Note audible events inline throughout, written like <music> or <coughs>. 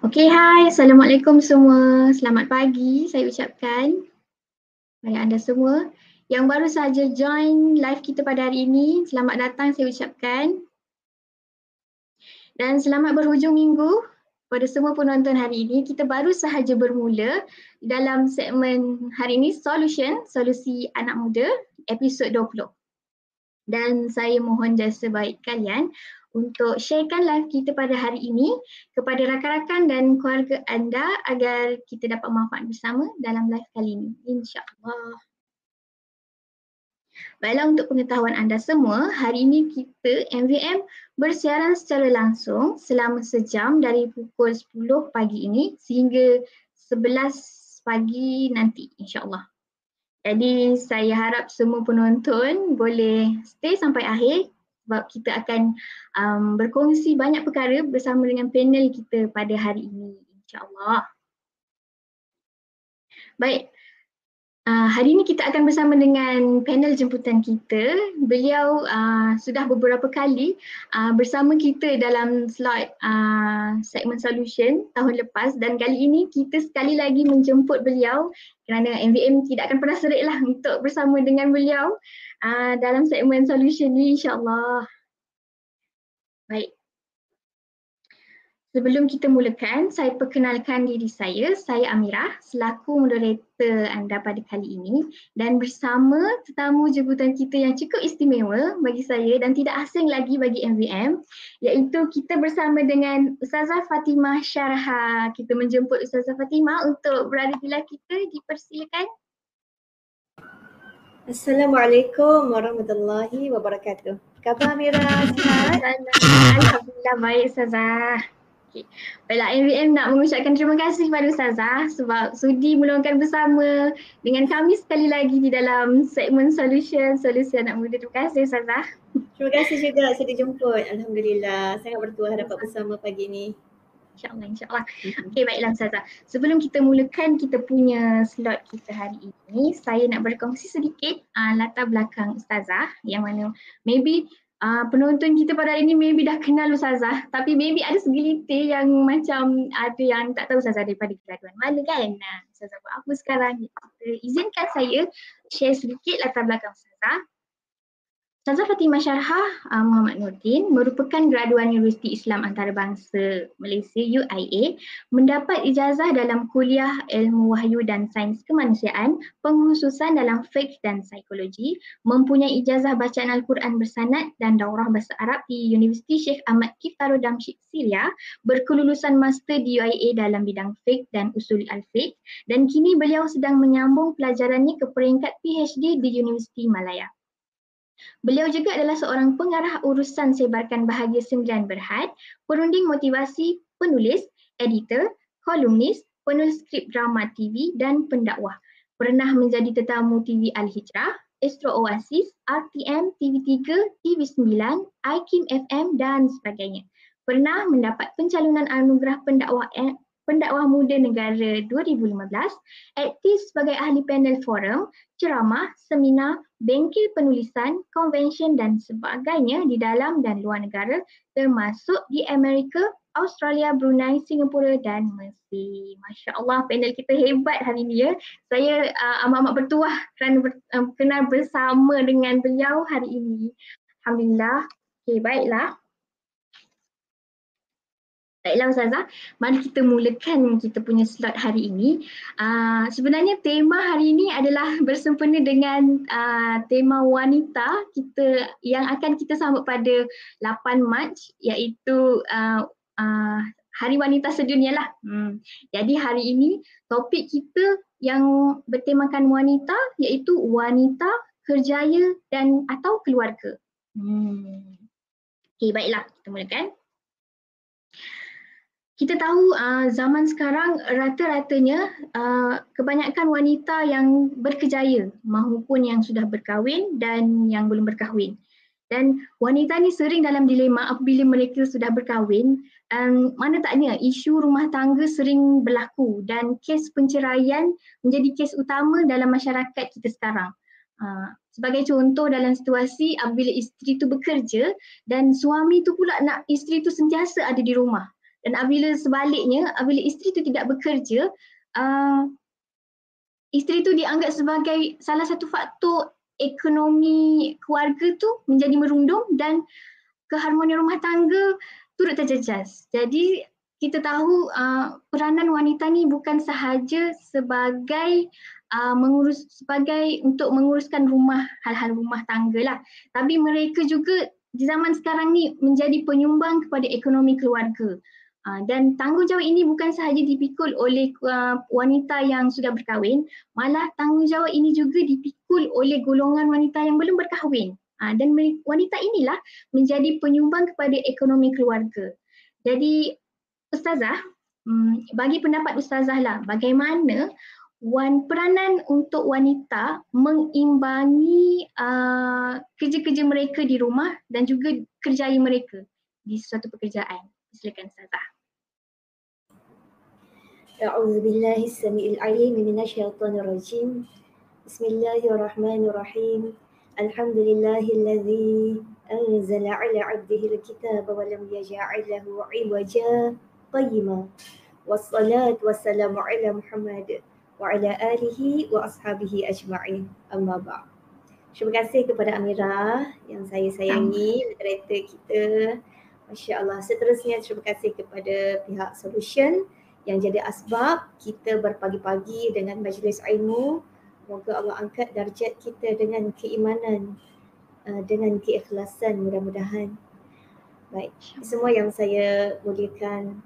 Okey, hai. Assalamualaikum semua. Selamat pagi saya ucapkan kepada anda semua. Yang baru saja join live kita pada hari ini, selamat datang saya ucapkan. Dan selamat berhujung minggu pada semua penonton hari ini. Kita baru sahaja bermula dalam segmen hari ini Solution, Solusi Anak Muda, episod 20. Dan saya mohon jasa baik kalian untuk sharekan live kita pada hari ini kepada rakan-rakan dan keluarga anda agar kita dapat manfaat bersama dalam live kali ini. InsyaAllah. Baiklah untuk pengetahuan anda semua, hari ini kita MVM bersiaran secara langsung selama sejam dari pukul 10 pagi ini sehingga 11 pagi nanti insyaAllah. Jadi saya harap semua penonton boleh stay sampai akhir sebab kita akan um, berkongsi banyak perkara bersama dengan panel kita pada hari ini insyaAllah. Baik, uh, hari ini kita akan bersama dengan panel jemputan kita. Beliau uh, sudah beberapa kali uh, bersama kita dalam slot uh, segmen solution tahun lepas dan kali ini kita sekali lagi menjemput beliau kerana MVM tidak akan pernah serik lah untuk bersama dengan beliau uh, dalam segmen solution ni insyaAllah. Baik. Sebelum kita mulakan, saya perkenalkan diri saya. Saya Amirah selaku moderator anda pada kali ini dan bersama tetamu jemputan kita yang cukup istimewa bagi saya dan tidak asing lagi bagi MVM iaitu kita bersama dengan Ustazah Fatimah Syarha. Kita menjemput Ustazah Fatimah untuk berada di live kita. Dipersilakan. Assalamualaikum warahmatullahi wabarakatuh. Khabar Mira sihat? Alhamdulillah baik Ustazah. Okay. Baiklah MVM nak mengucapkan terima kasih kepada Ustazah sebab sudi meluangkan bersama dengan kami sekali lagi di dalam segmen Solution, Solusi Anak Muda. Terima kasih Ustazah. Terima kasih juga saya dijemput. Alhamdulillah sangat bertuah dapat bersama pagi ini insyaAllah, insyaAllah. Okey baiklah Ustazah. Sebelum kita mulakan kita punya slot kita hari ini, saya nak berkongsi sedikit uh, latar belakang Ustazah yang mana maybe uh, penonton kita pada hari ini maybe dah kenal Ustazah tapi maybe ada segelintir yang macam ada yang tak tahu Ustazah daripada graduan mana kan. Ustazah buat apa sekarang? Izinkan saya share sedikit latar belakang Ustazah. Ustazah Fatimah Syarhah uh, Muhammad Nurdin merupakan graduan Universiti Islam Antarabangsa Malaysia UIA mendapat ijazah dalam kuliah ilmu wahyu dan sains kemanusiaan penghususan dalam fiqh dan psikologi mempunyai ijazah bacaan Al-Quran bersanad dan daurah bahasa Arab di Universiti Sheikh Ahmad Kiftaro Damsyik Syria berkelulusan master di UIA dalam bidang fiqh dan usul al-fiqh dan kini beliau sedang menyambung pelajarannya ke peringkat PhD di Universiti Malaya. Beliau juga adalah seorang pengarah urusan sebarkan bahagia sembilan berhad, perunding motivasi, penulis, editor, kolumnis, penulis skrip drama TV dan pendakwah. Pernah menjadi tetamu TV Al-Hijrah, Astro Oasis, RTM, TV3, TV9, IKIM FM dan sebagainya. Pernah mendapat pencalonan anugerah pendakwah pendakwah muda negara 2015, aktif sebagai ahli panel forum, ceramah, seminar, bengkel penulisan, konvensyen dan sebagainya di dalam dan luar negara termasuk di Amerika, Australia, Brunei, Singapura dan Mesir. Masya Allah panel kita hebat hari ini ya. Saya uh, amat-amat bertuah kerana ber, um, kenal bersama dengan beliau hari ini. Alhamdulillah. Okay, baiklah. Baiklah Ustazah, mari kita mulakan kita punya slot hari ini. Uh, sebenarnya tema hari ini adalah bersempena dengan uh, tema wanita kita yang akan kita sambut pada 8 Mac iaitu uh, uh, Hari Wanita Sedunia lah. Hmm. Jadi hari ini topik kita yang bertemakan wanita iaitu wanita, kerjaya dan atau keluarga. Hmm. Okay baiklah kita mulakan kita tahu uh, zaman sekarang rata-ratanya uh, kebanyakan wanita yang berkejaya maupun yang sudah berkahwin dan yang belum berkahwin. Dan wanita ni sering dalam dilema apabila mereka sudah berkahwin, um, mana taknya isu rumah tangga sering berlaku dan kes penceraian menjadi kes utama dalam masyarakat kita sekarang. Uh, sebagai contoh dalam situasi apabila isteri tu bekerja dan suami tu pula nak isteri tu sentiasa ada di rumah Dan apabila sebaliknya, apabila isteri itu tidak bekerja, uh, isteri itu dianggap sebagai salah satu faktor ekonomi keluarga tu menjadi merundum dan keharmonian rumah tangga turut terjejas. Jadi kita tahu uh, peranan wanita ni bukan sahaja sebagai uh, mengurus sebagai untuk menguruskan rumah hal-hal rumah tangga lah. Tapi mereka juga di zaman sekarang ni menjadi penyumbang kepada ekonomi keluarga. Uh, dan tanggungjawab ini bukan sahaja dipikul oleh uh, wanita yang sudah berkahwin, malah tanggungjawab ini juga dipikul oleh golongan wanita yang belum berkahwin. Uh, dan wanita inilah menjadi penyumbang kepada ekonomi keluarga. Jadi Ustazah, um, bagi pendapat Ustazah lah, bagaimana wan peranan untuk wanita mengimbangi uh, kerja-kerja mereka di rumah dan juga kerjaya mereka di suatu pekerjaan. Silakan Ustazah. أعوذ بالله السميع العليم من الشيطان الرجيم بسم الله الرحمن الرحيم الحمد لله الذي أنزل على عبده الكتاب ولم يجعل له عوجا قيما والصلاة والسلام على محمد وعلى آله وأصحابه أجمعين أما بعد Terima kasih kepada Amira yang saya sayangi, moderator kita. Masya Allah. Seterusnya terima kasih kepada pihak Solution yang jadi asbab kita berpagi-pagi dengan majlis ilmu. Moga Allah angkat darjat kita dengan keimanan, uh, dengan keikhlasan mudah-mudahan. Baik, semua yang saya muliakan.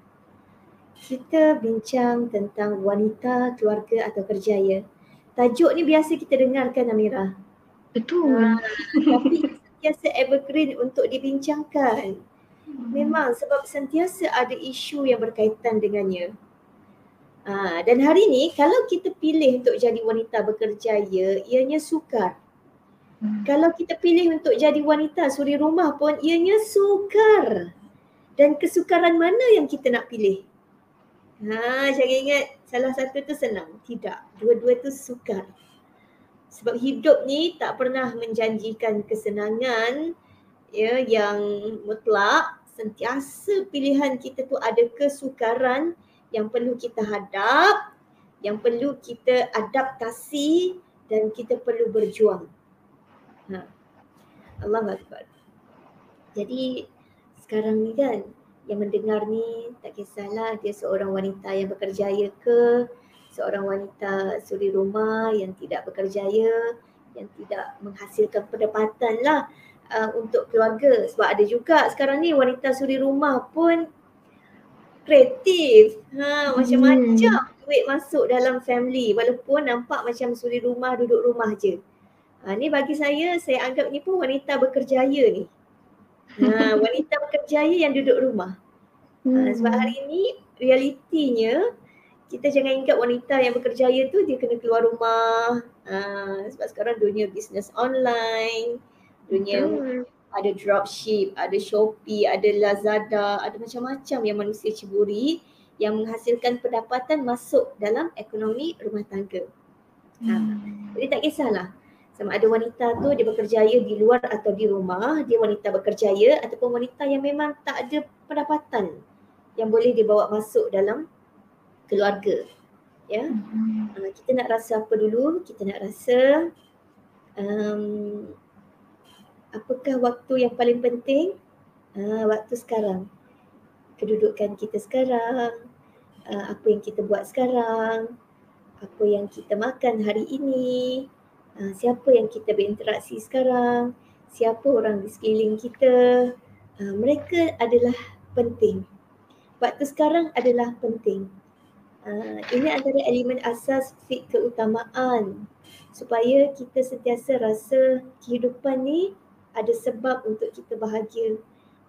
Kita bincang tentang wanita, keluarga atau kerjaya. Tajuk ni biasa kita dengarkan Amira. Betul. Uh, tapi sentiasa evergreen untuk dibincangkan. Memang sebab sentiasa ada isu yang berkaitan dengannya. Uh, dan hari ni kalau kita pilih untuk jadi wanita bekerjaya, ianya sukar. Hmm. Kalau kita pilih untuk jadi wanita suri rumah pun ianya sukar. Dan kesukaran mana yang kita nak pilih? Ha, jangan ingat salah satu tu senang. Tidak, dua-dua tu sukar. Sebab hidup ni tak pernah menjanjikan kesenangan ya yang mutlak. Sentiasa pilihan kita tu ada kesukaran yang perlu kita hadap, yang perlu kita adaptasi dan kita perlu berjuang. Ha. Allah Akbar. Jadi sekarang ni kan yang mendengar ni tak kisahlah dia seorang wanita yang bekerjaya ke, seorang wanita suri rumah yang tidak bekerjaya, yang tidak menghasilkan pendapatan lah uh, untuk keluarga. Sebab ada juga sekarang ni wanita suri rumah pun kreatif. Ha, macam-macam hmm. duit masuk dalam family walaupun nampak macam suri rumah duduk rumah je. Ha, ni bagi saya, saya anggap ni pun wanita bekerjaya ni. Ha, <laughs> wanita bekerjaya yang duduk rumah. Ha, sebab hmm. hari ni realitinya kita jangan ingat wanita yang bekerjaya tu dia kena keluar rumah. Uh, sebab sekarang dunia bisnes online, dunia hmm. ada dropship, ada Shopee, ada Lazada, ada macam-macam yang manusia ceburi yang menghasilkan pendapatan masuk dalam ekonomi rumah tangga. Ha, hmm. Uh, jadi tak kisahlah sama ada wanita tu dia bekerjaya di luar atau di rumah, dia wanita bekerjaya ataupun wanita yang memang tak ada pendapatan yang boleh dibawa masuk dalam keluarga. Ya. Hmm. Uh, kita nak rasa apa dulu? Kita nak rasa um, apakah waktu yang paling penting? Uh, waktu sekarang. Kedudukan kita sekarang. Uh, apa yang kita buat sekarang. Apa yang kita makan hari ini. Uh, siapa yang kita berinteraksi sekarang. Siapa orang di sekeliling kita. Uh, mereka adalah penting. Waktu sekarang adalah penting. Uh, ini antara elemen asas fit keutamaan supaya kita sentiasa rasa kehidupan ni ada sebab untuk kita bahagia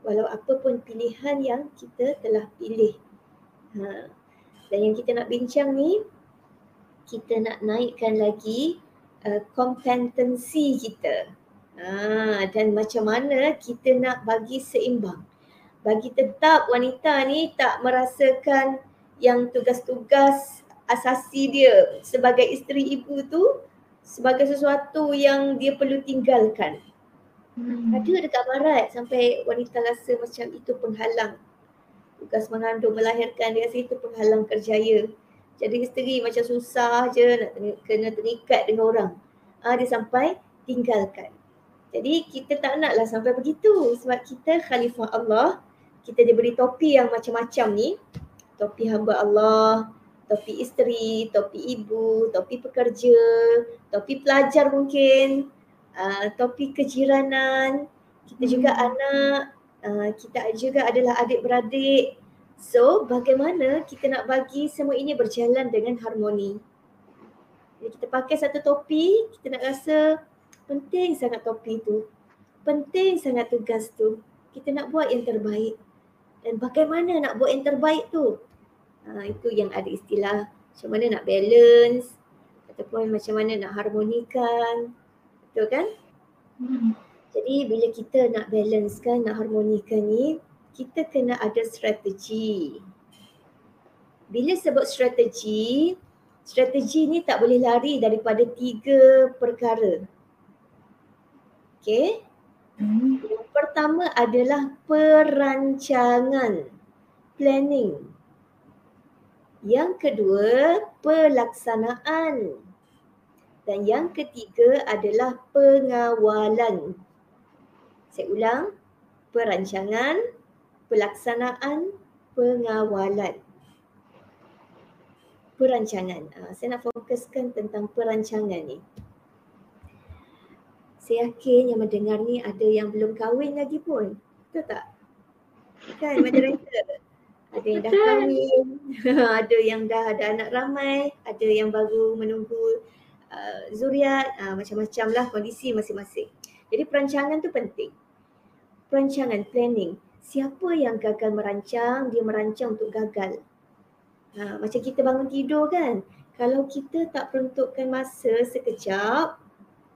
walau apa pun pilihan yang kita telah pilih. Ha. Dan yang kita nak bincang ni kita nak naikkan lagi uh, kompetensi kita. Ha. dan macam mana kita nak bagi seimbang. Bagi tetap wanita ni tak merasakan yang tugas-tugas asasi dia sebagai isteri ibu tu sebagai sesuatu yang dia perlu tinggalkan. Hmm. Ada dekat barat sampai wanita rasa macam itu penghalang tugas mengandung melahirkan dia rasa itu penghalang kerjaya. Jadi isteri macam susah je nak kena terikat dengan orang. Ah dia sampai tinggalkan. Jadi kita tak naklah sampai begitu sebab kita khalifah Allah. Kita diberi topi yang macam-macam ni. Topi hamba Allah, topi isteri, topi ibu, topi pekerja, topi pelajar mungkin, uh, topi kejiranan, kita juga hmm. anak, uh, kita juga adalah adik-beradik. So bagaimana kita nak bagi semua ini berjalan dengan harmoni. Jadi kita pakai satu topi, kita nak rasa penting sangat topi tu. Penting sangat tugas tu. Kita nak buat yang terbaik. Dan bagaimana nak buat yang terbaik tu? Ha, itu yang ada istilah macam mana nak balance ataupun macam mana nak harmonikan. Betul kan? Hmm. Jadi bila kita nak balance kan, nak harmonikan ni, kita kena ada strategi. Bila sebut strategi, strategi ni tak boleh lari daripada tiga perkara. Okay. Hmm. Yang pertama adalah perancangan, planning. Yang kedua, pelaksanaan. Dan yang ketiga adalah pengawalan. Saya ulang, perancangan, pelaksanaan, pengawalan. Perancangan. Uh, saya nak fokuskan tentang perancangan ni. Saya yakin yang mendengar ni ada yang belum kahwin lagi pun. Betul tak? Kan, moderator? Ada yang dah kahwin, <laughs> ada yang dah ada anak ramai, ada yang baru menunggu uh, zuriat, uh, macam-macam lah kondisi masing-masing. Jadi perancangan tu penting perancangan, planning. Siapa yang gagal merancang, dia merancang untuk gagal. Ha, macam kita bangun tidur kan. Kalau kita tak peruntukkan masa sekejap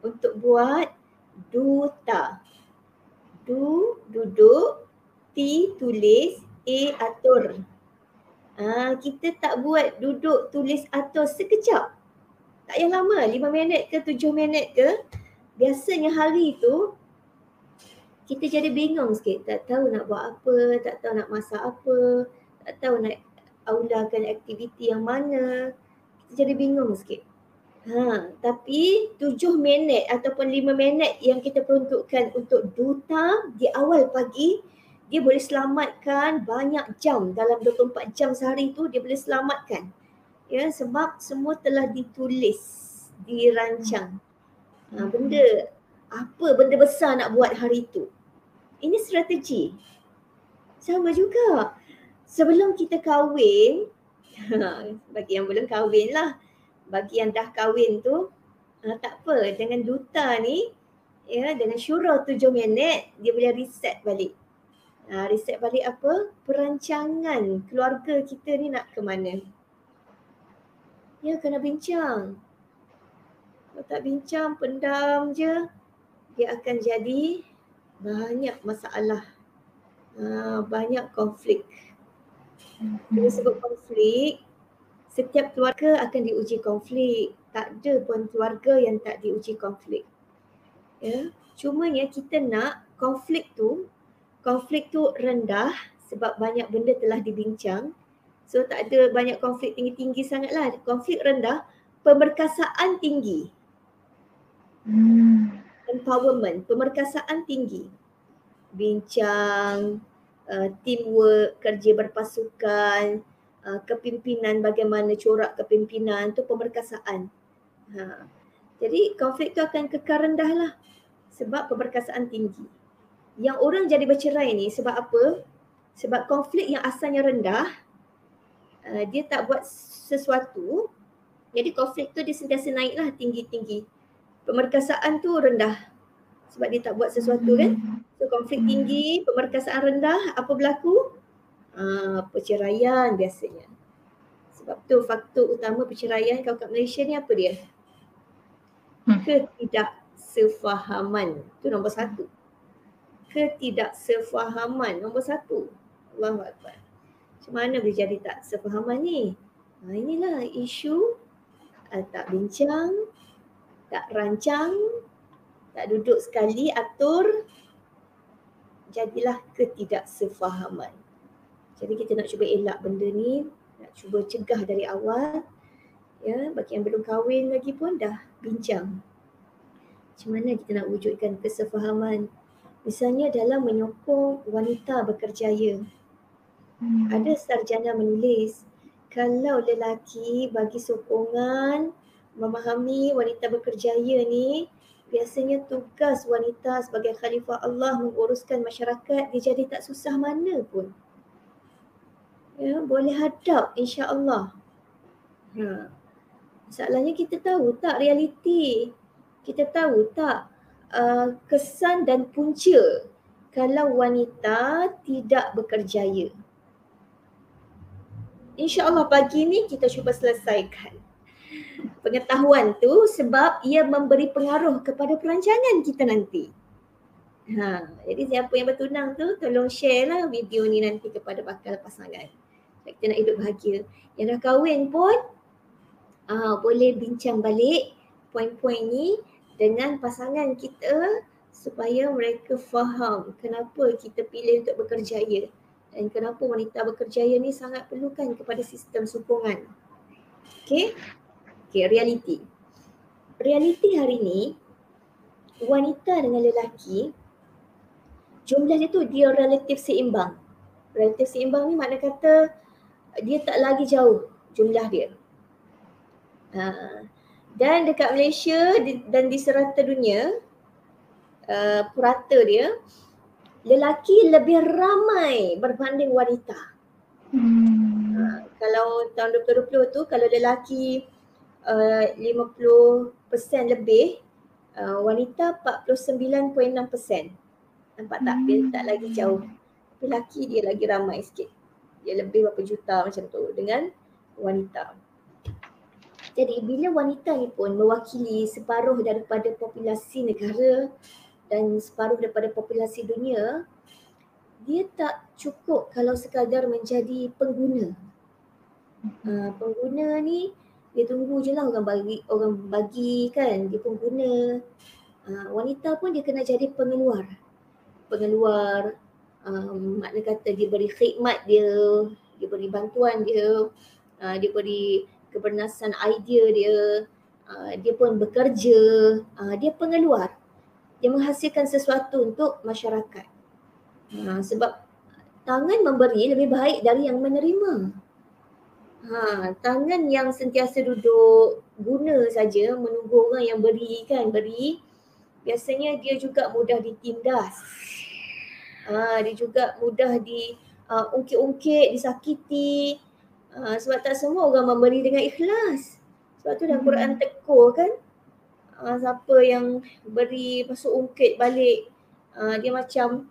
untuk buat duta. Du, duduk. T, tulis. A, atur. Ha, kita tak buat duduk, tulis, atur sekejap. Tak payah lama, lima minit ke tujuh minit ke. Biasanya hari tu kita jadi bingung sikit tak tahu nak buat apa, tak tahu nak masak apa, tak tahu nak aulakan aktiviti yang mana. Kita jadi bingung sikit. Ha, tapi tujuh minit ataupun lima minit yang kita peruntukkan untuk duta di awal pagi, dia boleh selamatkan banyak jam dalam 24 jam sehari tu dia boleh selamatkan. Ya, sebab semua telah ditulis, dirancang. Ha, benda apa benda besar nak buat hari tu ini strategi. Sama juga. Sebelum kita kahwin, <laughs> bagi yang belum kahwin lah, bagi yang dah kahwin tu, uh, tak apa, dengan duta ni, ya, dengan syurah tujuh minit, dia boleh reset balik. Uh, reset balik apa? Perancangan keluarga kita ni nak ke mana. Ya, kena bincang. Kalau tak bincang, pendam je, dia akan jadi banyak masalah, uh, banyak konflik. Bila sebut konflik, setiap keluarga akan diuji konflik. Tak ada pun keluarga yang tak diuji konflik. Ya, cumanya kita nak konflik tu, konflik tu rendah sebab banyak benda telah dibincang. So tak ada banyak konflik tinggi-tinggi sangatlah. Konflik rendah, pemerkasaan tinggi. Hmm empowerment, pemerkasaan tinggi. Bincang, uh, teamwork, kerja berpasukan, uh, kepimpinan, bagaimana corak kepimpinan, tu pemerkasaan. Ha. Jadi konflik tu akan kekal rendah lah sebab pemerkasaan tinggi. Yang orang jadi bercerai ni sebab apa? Sebab konflik yang asalnya rendah, uh, dia tak buat sesuatu, jadi konflik tu dia sentiasa naik lah tinggi-tinggi. Pemerkasaan tu rendah sebab dia tak buat sesuatu kan? So konflik tinggi pemerkasaan rendah apa berlaku? Uh, perceraian biasanya. Sebab tu faktor utama perceraian kalau kat Malaysia ni apa dia? Hmm. ketidaksefahaman. Tu nombor satu. Ketidaksefahaman nombor satu. Allahu Akbar. macam mana boleh jadi tak sefahaman ni ha, inilah isu uh, tak bincang tak rancang, tak duduk sekali atur, jadilah ketidaksefahaman. Jadi kita nak cuba elak benda ni, nak cuba cegah dari awal. Ya, bagi yang belum kahwin lagi pun dah bincang. Macam mana kita nak wujudkan kesefahaman misalnya dalam menyokong wanita berkerjaya. Hmm. Ada sarjana menulis kalau lelaki bagi sokongan memahami wanita berkerjaya ni biasanya tugas wanita sebagai khalifah Allah menguruskan masyarakat dia jadi tak susah mana pun ya, boleh hadap insya-Allah. Ha. Masalahnya kita tahu tak realiti. Kita tahu tak uh, kesan dan punca kalau wanita tidak bekerjaya. InsyaAllah pagi ni kita cuba selesaikan pengetahuan tu sebab ia memberi pengaruh kepada perancangan kita nanti. Ha, jadi siapa yang bertunang tu tolong share lah video ni nanti kepada bakal pasangan kita nak hidup bahagia. Yang dah kahwin pun uh, boleh bincang balik poin-poin ni dengan pasangan kita supaya mereka faham kenapa kita pilih untuk bekerjaya dan kenapa wanita bekerjaya ni sangat perlukan kepada sistem sokongan. Okay? Okay, reality. Reality hari ni, wanita dengan lelaki, jumlah dia tu dia relatif seimbang. Relatif seimbang ni makna kata dia tak lagi jauh jumlah dia. Uh, dan dekat Malaysia di, dan di serata dunia, uh, purata dia, lelaki lebih ramai berbanding wanita. Hmm. Uh, kalau tahun 2020 tu, kalau lelaki uh, 50% lebih, uh, wanita 49.6%. Nampak tak? Dia tak lagi jauh. Lelaki dia lagi ramai sikit dia lebih berapa juta macam tu dengan wanita. Jadi bila wanita ni pun mewakili separuh daripada populasi negara dan separuh daripada populasi dunia, dia tak cukup kalau sekadar menjadi pengguna. Uh, pengguna ni dia tunggu je lah orang bagi orang bagi kan dia pengguna. Uh, wanita pun dia kena jadi pengeluar. Pengeluar um, makna kata dia beri khidmat dia, dia beri bantuan dia, uh, dia beri kebernasan idea dia, uh, dia pun bekerja, uh, dia pengeluar. Dia menghasilkan sesuatu untuk masyarakat. Uh, sebab tangan memberi lebih baik dari yang menerima. Ha, tangan yang sentiasa duduk guna saja menunggu orang yang beri kan beri biasanya dia juga mudah ditindas Ha, dia juga mudah di uh, ungkit-ungkit, disakiti. Uh, sebab tak semua orang memberi dengan ikhlas. Sebab tu dalam Quran hmm. tegur kan. Uh, siapa yang beri masuk ungkit balik. Uh, dia macam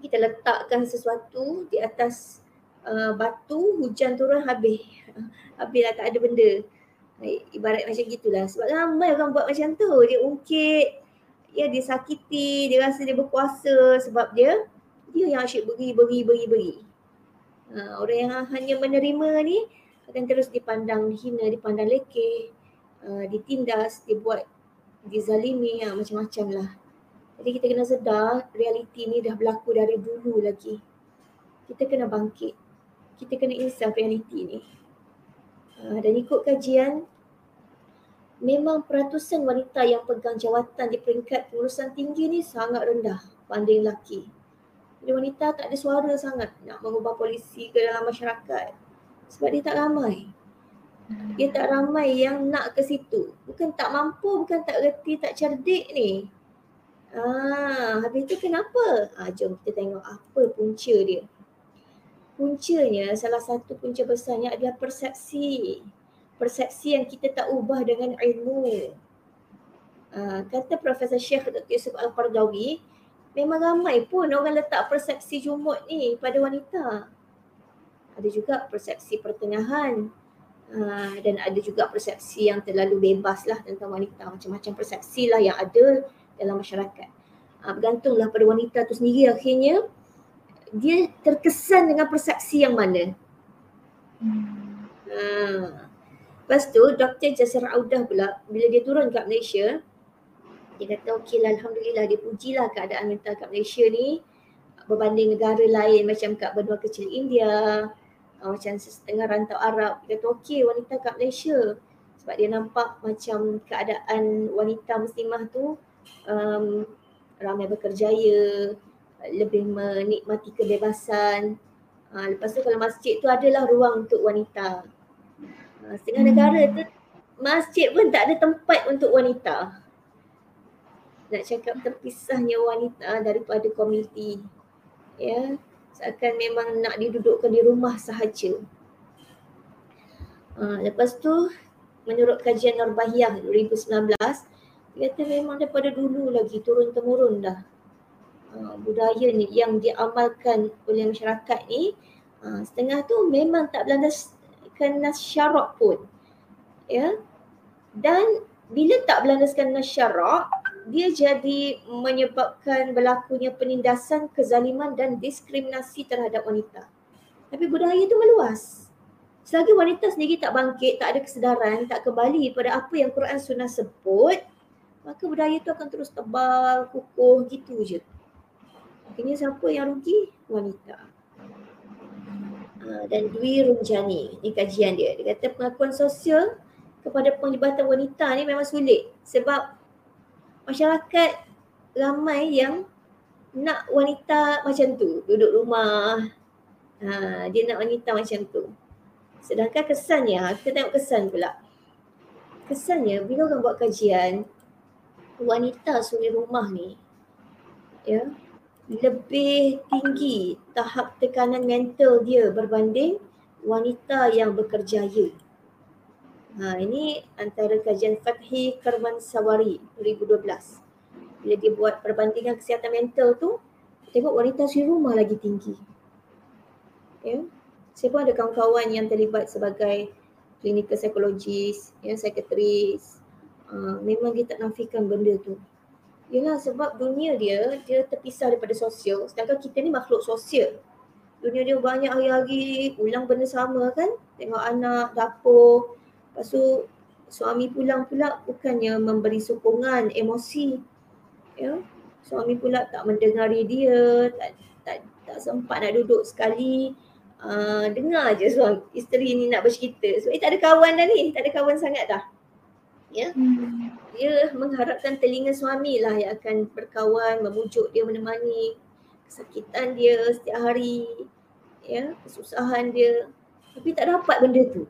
kita letakkan sesuatu di atas uh, batu, hujan turun habis. <laughs> Habislah tak ada benda. Ibarat macam gitulah. Sebab ramai orang buat macam tu. Dia ungkit, ya dia sakiti, dia rasa dia berkuasa sebab dia dia yang asyik beri, beri, beri, beri. Ha, orang yang hanya menerima ni akan terus dipandang hina, dipandang lekeh, uh, ditindas, dibuat dizalimi, ha, macam-macam lah. Jadi kita kena sedar realiti ni dah berlaku dari dulu lagi. Kita kena bangkit. Kita kena insaf realiti ni. Uh, dan ikut kajian, memang peratusan wanita yang pegang jawatan di peringkat pengurusan tinggi ni sangat rendah banding lelaki dia wanita tak ada suara sangat nak mengubah polisi ke dalam masyarakat sebab dia tak ramai dia tak ramai yang nak ke situ. Bukan tak mampu bukan tak reti tak cerdik ni. Ah habis tu kenapa? Ah jom kita tengok apa punca dia. Puncanya salah satu punca besarnya adalah persepsi. Persepsi yang kita tak ubah dengan ilmu. Ah kata profesor Syekh Dr. Yusuf Al-Qardawi memang ramai pun orang letak persepsi jumut ni pada wanita. Ada juga persepsi pertengahan uh, dan ada juga persepsi yang terlalu bebas lah tentang wanita. Macam-macam persepsi lah yang ada dalam masyarakat. Uh, bergantunglah pada wanita tu sendiri akhirnya dia terkesan dengan persepsi yang mana. Hmm. Uh, lepas tu Dr. Jasir Audah pula bila dia turun kat Malaysia dia kata okey lah Alhamdulillah dia pujilah keadaan mental kat Malaysia ni berbanding negara lain macam kat benua kecil India, uh, macam setengah rantau Arab, dia kata okey wanita kat Malaysia sebab dia nampak macam keadaan wanita muslimah tu um, ramai berkerjaya, lebih menikmati kebebasan. Uh, lepas tu kalau masjid tu adalah ruang untuk wanita. Uh, setengah hmm. negara tu masjid pun tak ada tempat untuk wanita. Nak cakap terpisahnya wanita daripada komuniti. Ya, seakan memang nak didudukkan di rumah sahaja. Uh, lepas tu menurut kajian Narbahiyah 2019 dia kata memang daripada dulu lagi turun temurun dah uh, budaya ni yang diamalkan oleh masyarakat ni uh, setengah tu memang tak berlandaskan nas syarak pun ya dan bila tak berlandaskan nas syarak dia jadi menyebabkan berlakunya penindasan, kezaliman dan diskriminasi terhadap wanita. Tapi budaya itu meluas. Selagi wanita sendiri tak bangkit, tak ada kesedaran, tak kembali pada apa yang Quran Sunnah sebut, maka budaya itu akan terus tebal, kukuh gitu je. Akhirnya siapa yang rugi? Wanita. Uh, dan Dwi Runjani, ni kajian dia. Dia kata pengakuan sosial kepada penglibatan wanita ni memang sulit sebab masyarakat ramai yang nak wanita macam tu, duduk rumah. Ha, dia nak wanita macam tu. Sedangkan kesannya, kita tengok kesan pula. Kesannya bila orang buat kajian, wanita suri rumah ni ya lebih tinggi tahap tekanan mental dia berbanding wanita yang bekerjaya. Ha, ini antara kajian Fathi Kerman Sawari 2012. Bila dia buat perbandingan kesihatan mental tu, tengok wanita di rumah lagi tinggi. Ya. Saya pun ada kawan-kawan yang terlibat sebagai clinical psychologist, ya, psychiatrist. Uh, memang dia tak nafikan benda tu. Yalah sebab dunia dia, dia terpisah daripada sosial. Sedangkan kita ni makhluk sosial. Dunia dia banyak hari-hari ulang benda sama kan. Tengok anak, dapur, Lepas tu suami pulang pula bukannya memberi sokongan emosi. Ya. Suami pula tak mendengari dia, tak tak tak sempat nak duduk sekali. Uh, dengar je suami isteri ni nak bercerita. So, eh tak ada kawan dah ni, tak ada kawan sangat dah. Ya. Hmm. Dia mengharapkan telinga suami lah yang akan berkawan, memujuk dia, menemani kesakitan dia setiap hari. Ya, kesusahan dia. Tapi tak dapat benda tu.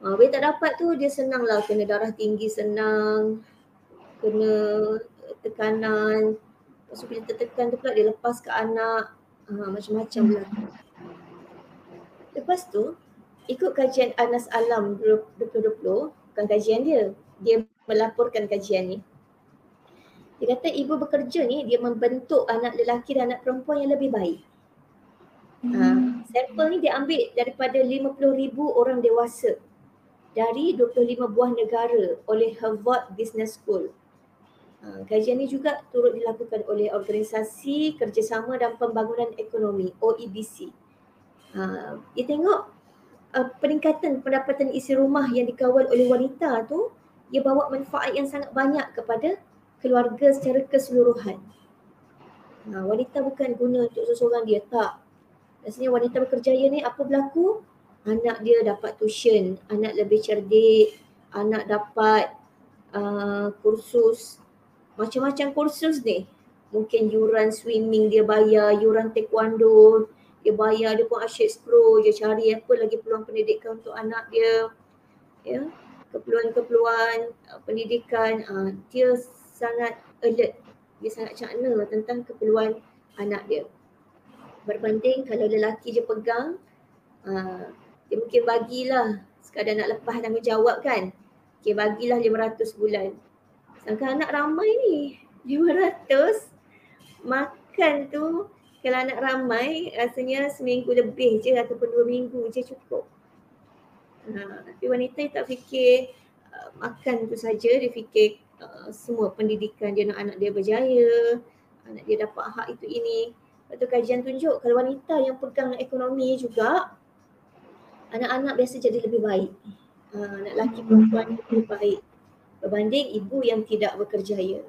Uh, bila tak dapat tu dia senang lah kena darah tinggi senang, kena tekanan. Lepas tu bila tertekan tu pula dia lepas ke anak, uh, macam-macam lah. Lepas tu ikut kajian Anas Alam 2020, bukan kajian dia, dia melaporkan kajian ni. Dia kata ibu bekerja ni dia membentuk anak lelaki dan anak perempuan yang lebih baik. Hmm. Uh, sampel ni dia ambil daripada 50,000 orang dewasa dari 25 buah negara oleh Harvard Business School. Uh, kajian ini juga turut dilakukan oleh Organisasi Kerjasama dan Pembangunan Ekonomi OEBC. Dia tengok uh, peningkatan pendapatan isi rumah yang dikawal oleh wanita tu ia bawa manfaat yang sangat banyak kepada keluarga secara keseluruhan. Uh, wanita bukan guna untuk seseorang dia tak. Rasanya wanita berkerjaya ni apa berlaku? Anak dia dapat tuition, anak lebih cerdik, anak dapat uh, kursus, macam-macam kursus ni. Mungkin yuran swimming dia bayar, yuran taekwondo, dia bayar, dia pun asyik scroll, dia cari apa lagi peluang pendidikan untuk anak dia. Ya, keperluan-keperluan uh, pendidikan, uh, dia sangat alert, dia sangat cakna tentang keperluan anak dia. Berbanding kalau lelaki je pegang, uh, dia mungkin bagilah sekadar nak lepas tanggungjawab kan. Okay, bagilah 500 bulan. Sedangkan anak ramai ni, 500 makan tu kalau anak ramai rasanya seminggu lebih je ataupun dua minggu je cukup. Ha, tapi wanita tak fikir uh, makan tu saja, dia fikir uh, semua pendidikan dia nak anak dia berjaya, anak dia dapat hak itu ini. Lepas tu kajian tunjuk kalau wanita yang pegang ekonomi juga, anak-anak biasa jadi lebih baik. Uh, anak lelaki perempuan lebih baik berbanding ibu yang tidak bekerjaya.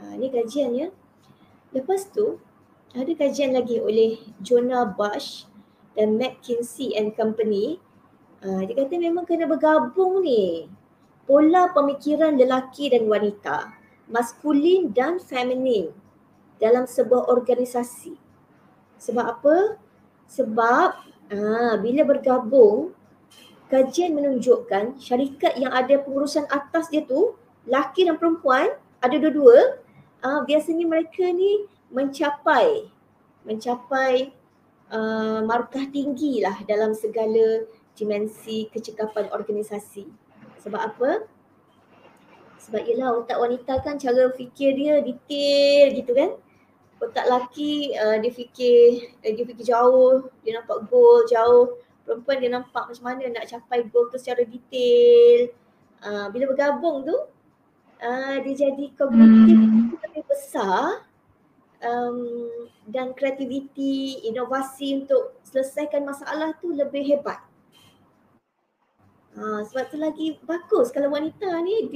Uh, ini kajian ya. Lepas tu ada kajian lagi oleh Jonah Bush dan McKinsey and Company. Uh, dia kata memang kena bergabung ni pola pemikiran lelaki dan wanita, maskulin dan feminin dalam sebuah organisasi. Sebab apa? Sebab ah, bila bergabung, kajian menunjukkan syarikat yang ada pengurusan atas dia tu, laki dan perempuan, ada dua-dua, ah, biasanya mereka ni mencapai mencapai uh, markah tinggi lah dalam segala dimensi kecekapan organisasi. Sebab apa? Sebab ialah otak wanita kan cara fikir dia detail gitu kan. Otak lelaki uh, dia fikir uh, dia fikir jauh, dia nampak goal jauh. Perempuan dia nampak macam mana nak capai goal tu secara detail. Uh, bila bergabung tu uh, dia jadi kognitif hmm. lebih besar um, dan kreativiti, inovasi untuk selesaikan masalah tu lebih hebat. Ha, sebab tu lagi bagus kalau wanita ni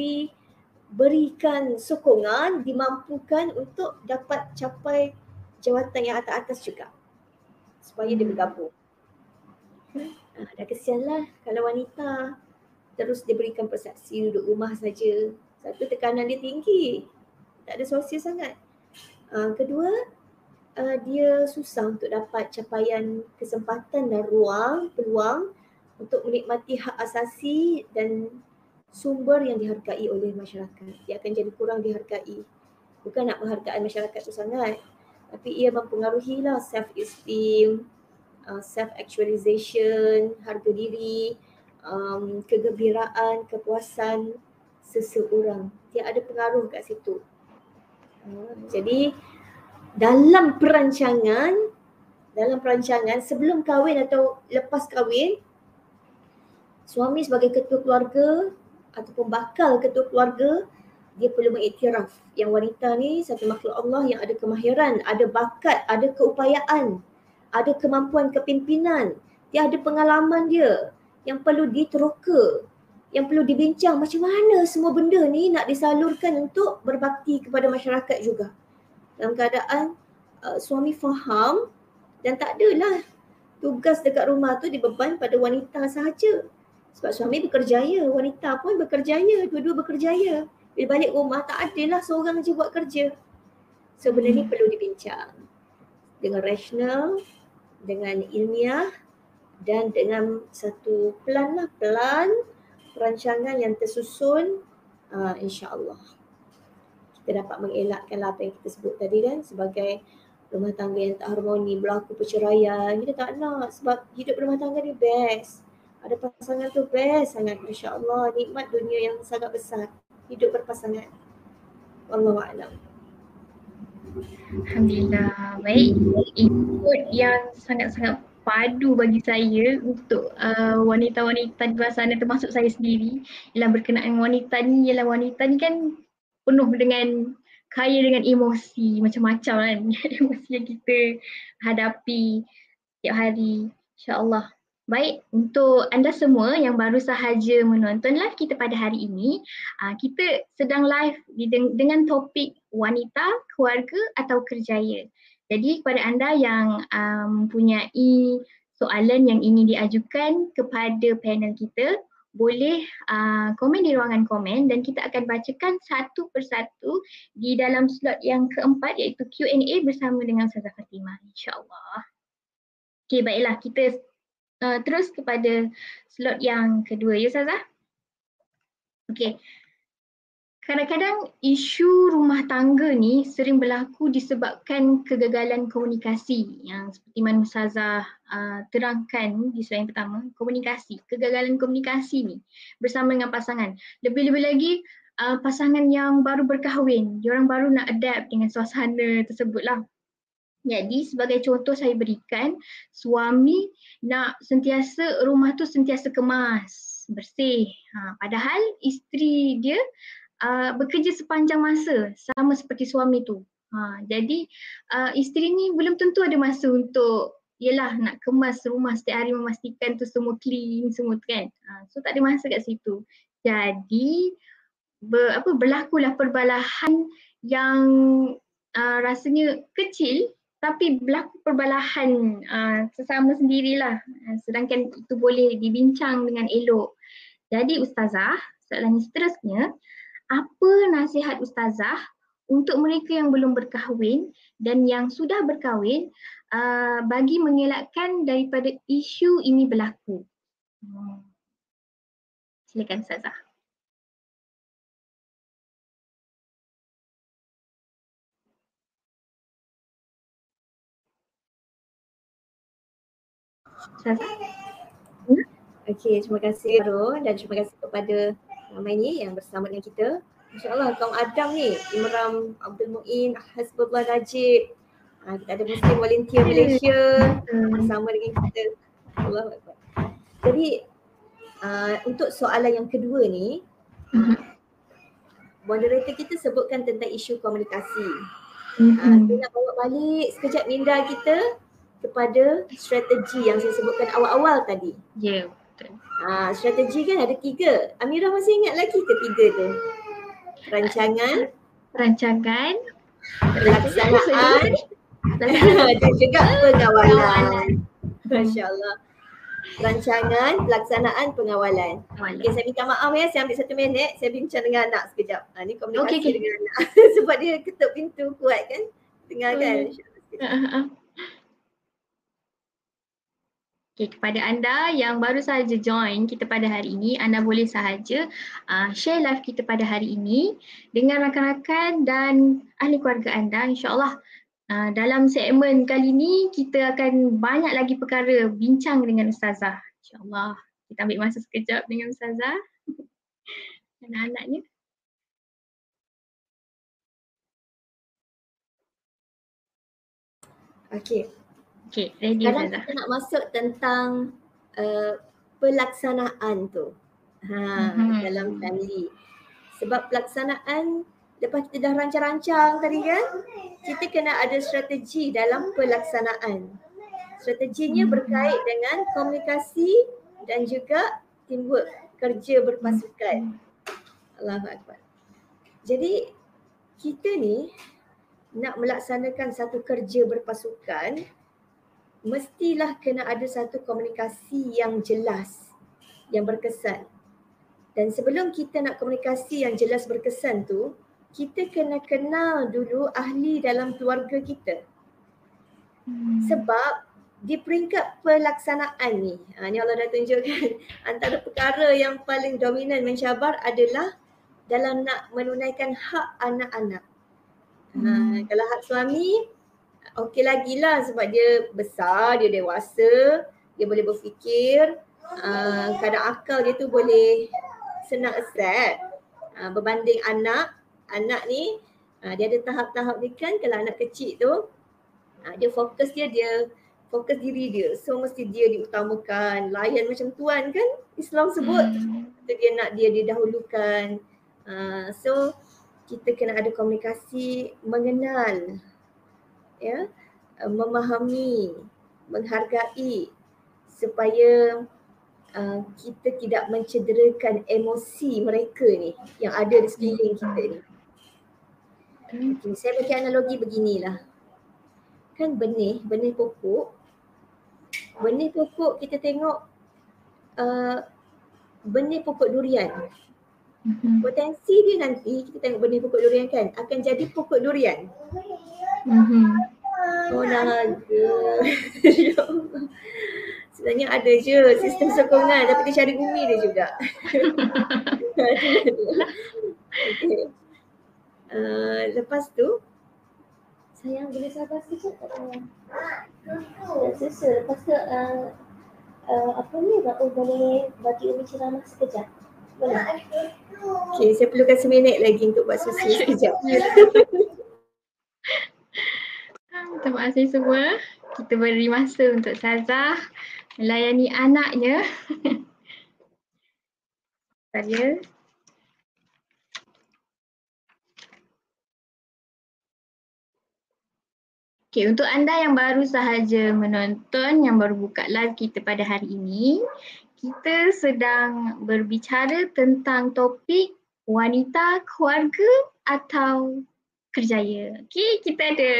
diberikan sokongan, dimampukan untuk dapat capai jawatan yang atas-atas juga. Supaya dia bergabung. Ha, dah kesianlah kalau wanita terus diberikan persepsi duduk rumah saja. Satu tekanan dia tinggi. Tak ada sosial sangat. Ha, kedua, uh, dia susah untuk dapat capaian kesempatan dan ruang, peluang untuk menikmati hak asasi dan sumber yang dihargai oleh masyarakat. Dia akan jadi kurang dihargai. Bukan nak penghargaan masyarakat tu sangat. Tapi ia mempengaruhi lah self-esteem, uh, self-actualization, harga diri, um, kegembiraan, kepuasan seseorang. Dia ada pengaruh kat situ. Uh, jadi dalam perancangan, dalam perancangan sebelum kahwin atau lepas kahwin, suami sebagai ketua keluarga ataupun bakal ketua keluarga dia perlu mengiktiraf yang wanita ni satu makhluk Allah yang ada kemahiran, ada bakat, ada keupayaan, ada kemampuan kepimpinan, dia ada pengalaman dia yang perlu diteroka, yang perlu dibincang macam mana semua benda ni nak disalurkan untuk berbakti kepada masyarakat juga. Dalam keadaan uh, suami faham dan tak adalah tugas dekat rumah tu dibeban pada wanita sahaja. Sebab suami bekerjaya, wanita pun bekerjaya, dua-dua bekerjaya. Bila balik rumah tak adalah seorang je buat kerja. So benda ni hmm. perlu dibincang. Dengan rasional, dengan ilmiah dan dengan satu plan lah, plan perancangan yang tersusun uh, insyaAllah. Kita dapat mengelakkan apa yang kita sebut tadi kan sebagai rumah tangga yang tak harmoni, berlaku perceraian. Kita tak nak sebab hidup rumah tangga ni best ada pasangan tu best sangat Masya Allah nikmat dunia yang sangat besar. Hidup berpasangan. Allah Alam. Alhamdulillah. Baik. Input yang sangat-sangat padu bagi saya untuk uh, wanita-wanita di luar sana termasuk saya sendiri ialah berkenaan wanita ni ialah wanita ni kan penuh dengan kaya dengan emosi. Macam-macam kan <laughs> emosi yang kita hadapi setiap hari. insyaAllah Baik, untuk anda semua yang baru sahaja menonton live kita pada hari ini, uh, kita sedang live dengan topik wanita, keluarga atau kerjaya. Jadi kepada anda yang mempunyai um, soalan yang ingin diajukan kepada panel kita, boleh uh, komen di ruangan komen dan kita akan bacakan satu persatu di dalam slot yang keempat iaitu Q&A bersama dengan Ustazah Fatimah insyaAllah. Okay baiklah kita uh, terus kepada slot yang kedua ya Ustazah. Okey. Kadang-kadang isu rumah tangga ni sering berlaku disebabkan kegagalan komunikasi yang seperti mana Ustazah uh, terangkan di slide yang pertama, komunikasi, kegagalan komunikasi ni bersama dengan pasangan. Lebih-lebih lagi uh, pasangan yang baru berkahwin, diorang baru nak adapt dengan suasana tersebut lah. Jadi sebagai contoh saya berikan suami nak sentiasa rumah tu sentiasa kemas, bersih. Ha, padahal isteri dia uh, bekerja sepanjang masa sama seperti suami tu. Ha, jadi uh, isteri ni belum tentu ada masa untuk yelah nak kemas rumah setiap hari memastikan tu semua clean semua tu kan. Ha, so tak ada masa kat situ. Jadi ber, apa berlakulah perbalahan yang uh, rasanya kecil tapi berlaku perbalahan uh, sesama sendirilah uh, sedangkan itu boleh dibincang dengan elok. Jadi ustazah, soalan seterusnya, apa nasihat ustazah untuk mereka yang belum berkahwin dan yang sudah berkahwin uh, bagi mengelakkan daripada isu ini berlaku? Hmm. Silakan ustazah. Okey, terima kasih Ro dan terima kasih kepada ramai ni yang bersama dengan kita. InsyaAllah kaum Adam ni, Imram, Abdul Muin, Hasbullah Najib, ha, kita ada Muslim Volunteer Malaysia bersama dengan kita. Allah Jadi uh, untuk soalan yang kedua ni, moderator kita sebutkan tentang isu komunikasi. Uh, saya nak bawa balik sekejap minda kita kepada strategi yang saya sebutkan awal-awal tadi. Ya, yeah, betul. Ha, strategi kan ada tiga. Amira masih ingat lagi ke tiga tu? Rancangan. Rancangan. Pelaksanaan. <laughs> dan juga pengawalan. Masya Allah. Rancangan, pelaksanaan, pengawalan. Okay, saya minta maaf ya, saya ambil satu minit, saya bincang dengan anak sekejap. Ha, ni komunikasi okay, okay. dengan anak. <laughs> Sebab dia ketuk pintu kuat kan. Dengarkan. Hmm. Okay, kepada anda yang baru sahaja join kita pada hari ini, anda boleh sahaja uh, share live kita pada hari ini dengan rakan-rakan dan ahli keluarga anda. InsyaAllah uh, dalam segmen kali ini kita akan banyak lagi perkara bincang dengan Ustazah. InsyaAllah kita ambil masa sekejap dengan Ustazah <laughs> anak-anaknya. Okay, Okay, ready Sekarang kita nak masuk tentang uh, pelaksanaan tu. Ha, mm-hmm. dalam family. Sebab pelaksanaan lepas kita dah rancang-rancang tadi kan, kita kena ada strategi dalam pelaksanaan. Strateginya mm-hmm. berkait dengan komunikasi dan juga teamwork, kerja berpasukan. Mm-hmm. Allahu Akbar. Jadi kita ni nak melaksanakan satu kerja berpasukan, mestilah kena ada satu komunikasi yang jelas, yang berkesan. Dan sebelum kita nak komunikasi yang jelas berkesan tu, kita kena kenal dulu ahli dalam keluarga kita. Hmm. Sebab di peringkat pelaksanaan ni, ha, ni Allah dah tunjukkan <laughs> antara perkara yang paling dominan mencabar adalah dalam nak menunaikan hak anak-anak. Ha, hmm. Ha, kalau hak suami, okey lagi lah sebab dia besar, dia dewasa, dia boleh berfikir, uh, kadang akal dia tu boleh senang accept uh, berbanding anak, anak ni uh, dia ada tahap-tahap ni kan kalau anak kecil tu uh, dia fokus dia, dia fokus diri dia. So mesti dia diutamakan, layan macam tuan kan Islam sebut. Hmm. dia nak dia didahulukan. Uh, so kita kena ada komunikasi mengenal ya uh, memahami menghargai supaya uh, kita tidak mencederakan emosi mereka ni yang ada di sekeliling kita ni. Okay, saya bagi analogi beginilah. Kan benih, benih pokok. Benih pokok kita tengok uh, benih pokok durian. Mm-hmm. Potensi dia nanti kita tengok benih pokok durian kan akan jadi pokok durian. Mm-hmm. Oh naga. Sebenarnya ada je sistem sokongan tapi dia cari bumi dia juga. <laughs> okay. Uh, lepas tu sayang boleh sabar sikit tak sayang? Dah susu. Lepas tu uh, uh, apa ni Bapak boleh bagi Umi ceramah sekejap? Boleh? Okay, saya perlukan seminit lagi untuk buat susu sekejap. <laughs> Terima kasih semua. Kita beri masa untuk Sazah melayani anaknya. <laughs> Saya. Okay, untuk anda yang baru sahaja menonton, yang baru buka live kita pada hari ini, kita sedang berbicara tentang topik wanita, keluarga atau kerjaya. Okay, kita ada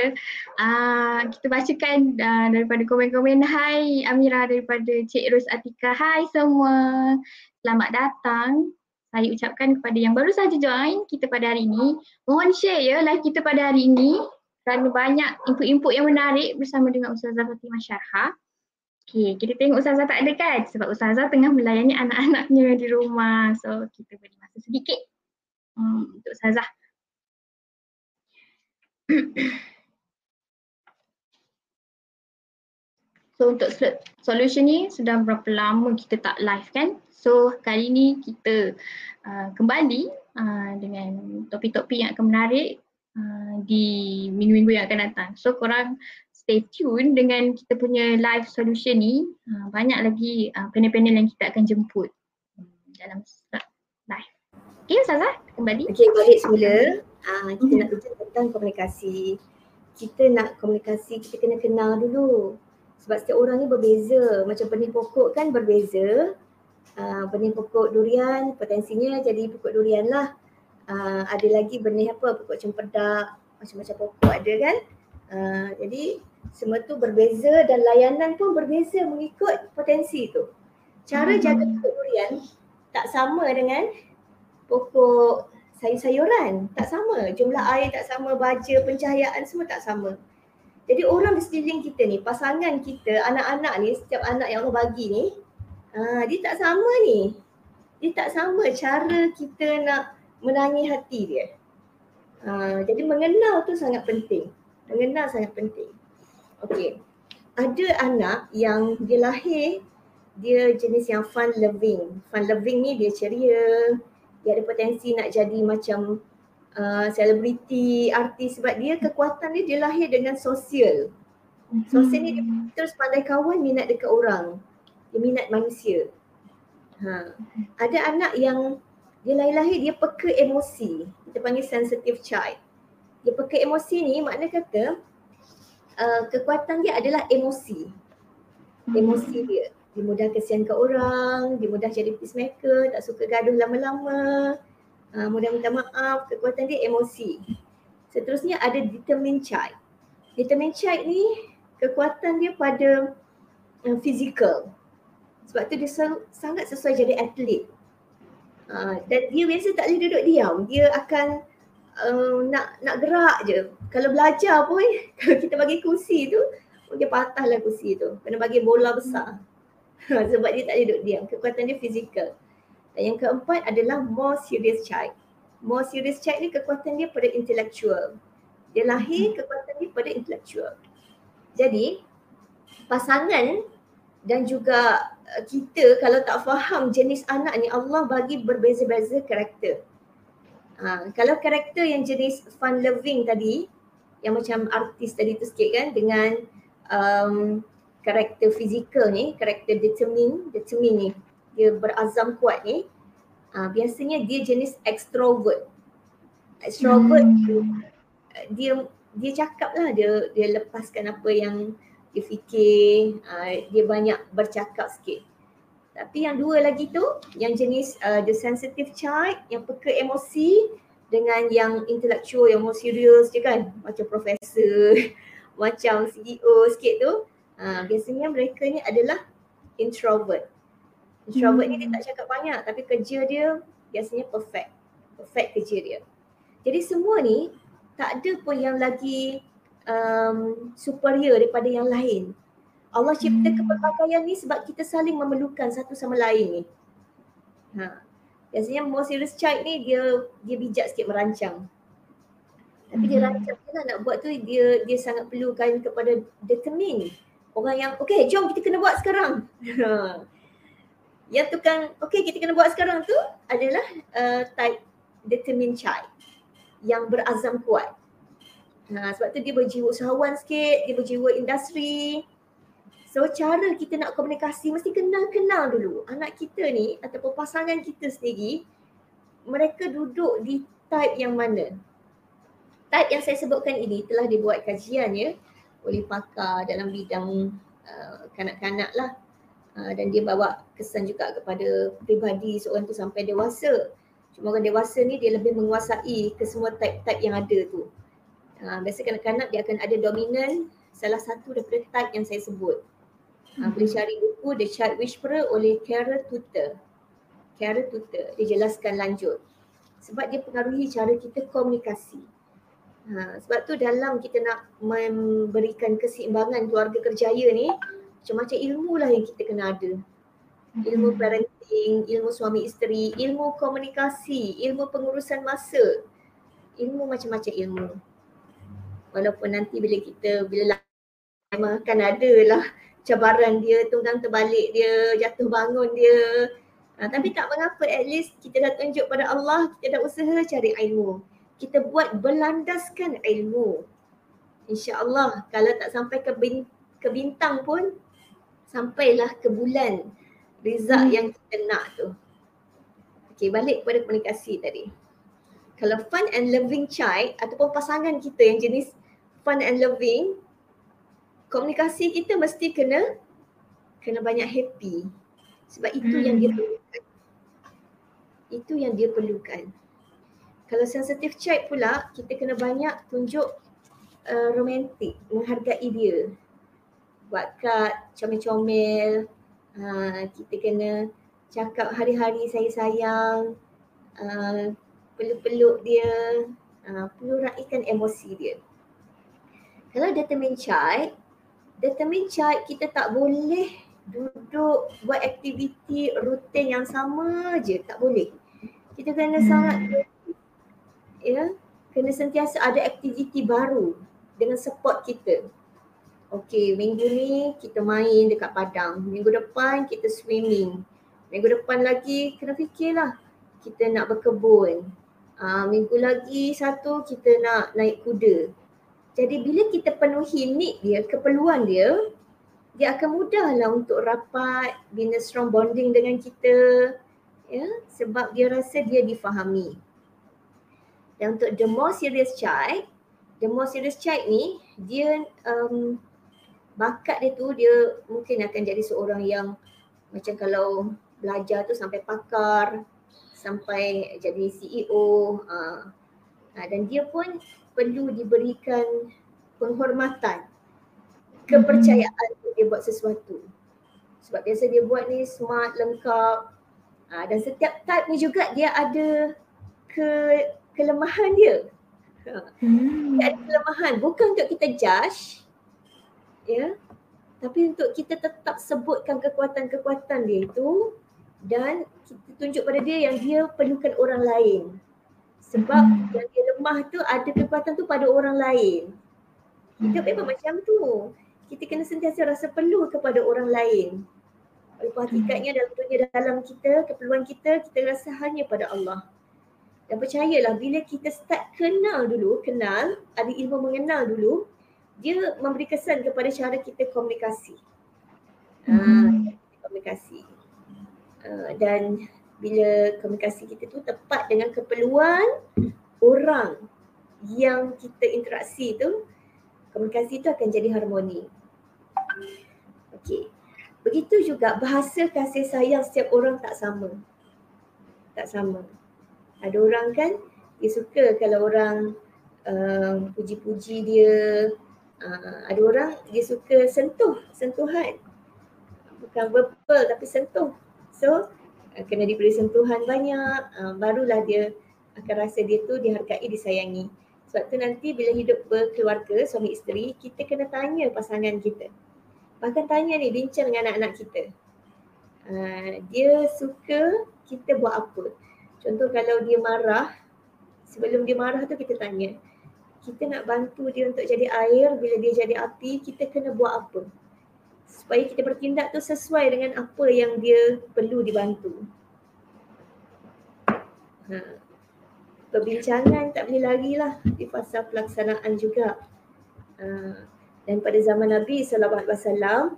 uh, kita bacakan uh, daripada komen-komen. Hai Amira daripada Cik Ros Atika. Hai semua. Selamat datang. Saya ucapkan kepada yang baru saja join kita pada hari ini. Mohon share ya live kita pada hari ini kerana banyak input-input yang menarik bersama dengan Ustazah Fatimah Syarha. Okay, kita tengok Ustazah tak ada kan? Sebab Ustazah tengah melayani anak-anaknya di rumah. So, kita beri masa sedikit hmm, untuk Ustazah. <coughs> so, untuk solution ni sudah berapa lama kita tak live kan? So, kali ni kita uh, kembali uh, dengan topik-topik yang akan menarik uh, di minggu-minggu yang akan datang. So, korang stay tune dengan kita punya live solution ni. Uh, banyak lagi uh, panel-panel yang kita akan jemput dalam live. Okay Ustazah, kembali. Okay, balik semula. Uh, kita hmm. nak bincang tentang komunikasi. Kita nak komunikasi, kita kena kenal dulu. Sebab setiap orang ni berbeza. Macam benih pokok kan berbeza. Uh, benih pokok durian, potensinya jadi pokok durian lah. Uh, ada lagi benih apa, pokok cempedak, macam-macam pokok ada kan. Uh, jadi semua tu berbeza dan layanan pun berbeza mengikut potensi tu. Cara hmm. jaga pokok durian tak sama dengan pokok sayur-sayuran. Tak sama. Jumlah air tak sama, baja, pencahayaan semua tak sama. Jadi orang di sekeliling kita ni, pasangan kita, anak-anak ni, setiap anak yang Allah bagi ni, uh, dia tak sama ni. Dia tak sama cara kita nak menangi hati dia. Uh, jadi mengenal tu sangat penting. Mengenal sangat penting. Okay. Ada anak yang dia lahir dia jenis yang fun loving. Fun loving ni dia ceria, dia ada potensi nak jadi macam uh, selebriti, uh, artis sebab dia kekuatan dia dia lahir dengan sosial. Sosial ni dia hmm. terus pandai kawan minat dekat orang. Dia minat manusia. Ha. Ada anak yang dia lahir-lahir dia peka emosi. Kita panggil sensitive child. Dia peka emosi ni makna kata uh, kekuatan dia adalah emosi. Emosi dia. Dia mudah kesian ke orang, dia mudah jadi peacemaker, tak suka gaduh lama-lama, uh, mudah minta maaf, kekuatan dia emosi. Seterusnya ada determined child. Determined child ni kekuatan dia pada uh, physical. Sebab tu dia sangat sesuai jadi atlet. Uh, dan dia biasa tak boleh duduk diam. Dia akan uh, nak nak gerak je. Kalau belajar pun <laughs> kalau kita bagi kursi tu dia patahlah kursi tu. Kena bagi bola besar. <laughs> Sebab dia tak duduk diam. Kekuatan dia fizikal. Dan yang keempat adalah more serious child. More serious child ni kekuatan dia pada intellectual. Dia lahir kekuatan dia pada intellectual. Jadi pasangan dan juga uh, kita kalau tak faham jenis anak ni Allah bagi berbeza-beza karakter. Ha, kalau karakter yang jenis fun loving tadi yang macam artis tadi tu sikit kan dengan um, karakter fizikal ni, karakter determine, determine ni dia berazam kuat ni uh, biasanya dia jenis extrovert. Extrovert hmm. dia dia cakap lah dia dia lepaskan apa yang dia fikir, uh, dia banyak bercakap sikit. Tapi yang dua lagi tu, yang jenis uh, the sensitive child, yang peka emosi dengan yang intellectual, yang more serious je kan. Macam profesor, <laughs> macam CEO sikit tu. Uh, biasanya mereka ni adalah introvert. Introvert hmm. ni dia tak cakap banyak tapi kerja dia biasanya perfect. Perfect kerja dia. Jadi semua ni tak ada pun yang lagi um, superior daripada yang lain. Allah cipta hmm. kepelbagaian ni sebab kita saling memerlukan satu sama lain ni. Ha. Biasanya more serious child ni dia dia bijak sikit merancang. Tapi hmm. dia rancang lah nak buat tu dia dia sangat perlukan kepada determine. Orang yang okay jom kita kena buat sekarang. <laughs> Yang tukang okay kita kena buat sekarang tu adalah uh, type determined child yang berazam kuat. Ha, sebab tu dia berjiwa usahawan sikit, dia berjiwa industri, So cara kita nak komunikasi mesti kenal-kenal dulu anak kita ni ataupun pasangan kita sendiri mereka duduk di type yang mana. Type yang saya sebutkan ini telah dibuat kajiannya oleh pakar dalam bidang uh, kanak-kanak lah uh, dan dia bawa kesan juga kepada pribadi seorang tu sampai dewasa. Cuma orang dewasa ni dia lebih menguasai ke semua type-type yang ada tu. Uh, biasa kanak-kanak dia akan ada dominan salah satu daripada type yang saya sebut. Uh, boleh cari buku The Child Whisperer oleh Carol Tutor. Carol Tutor, dia jelaskan lanjut. Sebab dia pengaruhi cara kita komunikasi. Ha, sebab tu dalam kita nak memberikan keseimbangan keluarga kerjaya ni, macam-macam ilmu lah yang kita kena ada. Ilmu hmm. parenting, ilmu suami isteri, ilmu komunikasi, ilmu pengurusan masa, ilmu macam-macam ilmu. Walaupun nanti bila kita, bila lama akan ada lah cabaran dia, tunggang terbalik dia, jatuh bangun dia. Ha, tapi tak mengapa, at least kita dah tunjuk pada Allah, kita dah usaha cari ilmu kita buat berlandaskan ilmu. InsyaAllah kalau tak sampai ke, bin, ke bintang pun sampailah ke bulan result hmm. yang kita nak tu. Okay balik kepada komunikasi tadi. Kalau fun and loving child ataupun pasangan kita yang jenis fun and loving komunikasi kita mesti kena kena banyak happy. Sebab itu hmm. yang dia hmm. perlukan. Itu yang dia perlukan. Kalau sensitive child pula, kita kena banyak tunjuk uh, romantik, menghargai dia. Buat kad, comel-comel, uh, kita kena cakap hari-hari saya sayang, uh, peluk-peluk dia, uh, perlu raikan emosi dia. Kalau determined child, determined child kita tak boleh duduk buat aktiviti rutin yang sama je, tak boleh. Kita kena hmm. sangat ya kena sentiasa ada aktiviti baru dengan support kita. Okey, minggu ni kita main dekat padang. Minggu depan kita swimming. Minggu depan lagi kena fikirlah kita nak berkebun. Uh, minggu lagi satu kita nak naik kuda. Jadi bila kita penuhi need dia, keperluan dia, dia akan mudahlah untuk rapat, bina strong bonding dengan kita. Ya, sebab dia rasa dia difahami. Dan untuk the more serious child, the more serious child ni dia um, bakat dia tu dia mungkin akan jadi seorang yang macam kalau belajar tu sampai pakar, sampai jadi CEO uh, uh, dan dia pun perlu diberikan penghormatan, kepercayaan untuk dia buat sesuatu. Sebab biasa dia buat ni smart, lengkap. Uh, dan setiap type ni juga dia ada ke kelemahan dia. Hmm. Dia ada kelemahan bukan untuk kita judge ya tapi untuk kita tetap sebutkan kekuatan-kekuatan dia itu dan kita tunjuk pada dia yang dia perlukan orang lain. Sebab hmm. yang dia lemah tu ada kekuatan tu pada orang lain. Hidup hmm. memang macam tu. Kita kena sentiasa rasa perlu kepada orang lain. Walaupun hakikatnya dalam dunia dalam kita, keperluan kita, kita rasa hanya pada Allah. Dan percayalah bila kita start kenal dulu, kenal, ada ilmu mengenal dulu, dia memberi kesan kepada cara kita komunikasi. Hmm. Uh, komunikasi. Uh, dan bila komunikasi kita tu tepat dengan keperluan orang yang kita interaksi tu, komunikasi tu akan jadi harmoni. Okey. Begitu juga bahasa kasih sayang setiap orang tak sama. Tak sama ada orang kan dia suka kalau orang uh, puji-puji dia. Uh, ada orang dia suka sentuh sentuhan bukan verbal tapi sentuh. So uh, kena diberi sentuhan banyak uh, barulah dia akan rasa dia tu dihargai disayangi. Sebab tu nanti bila hidup berkeluarga suami isteri kita kena tanya pasangan kita. Bahkan tanya ni bincang dengan anak-anak kita. Uh, dia suka kita buat apa Contoh kalau dia marah, sebelum dia marah tu kita tanya, kita nak bantu dia untuk jadi air, bila dia jadi api, kita kena buat apa? Supaya kita bertindak tu sesuai dengan apa yang dia perlu dibantu. Ha. Perbincangan tak boleh lari lah di fasa pelaksanaan juga. Ha. Dan pada zaman Nabi SAW,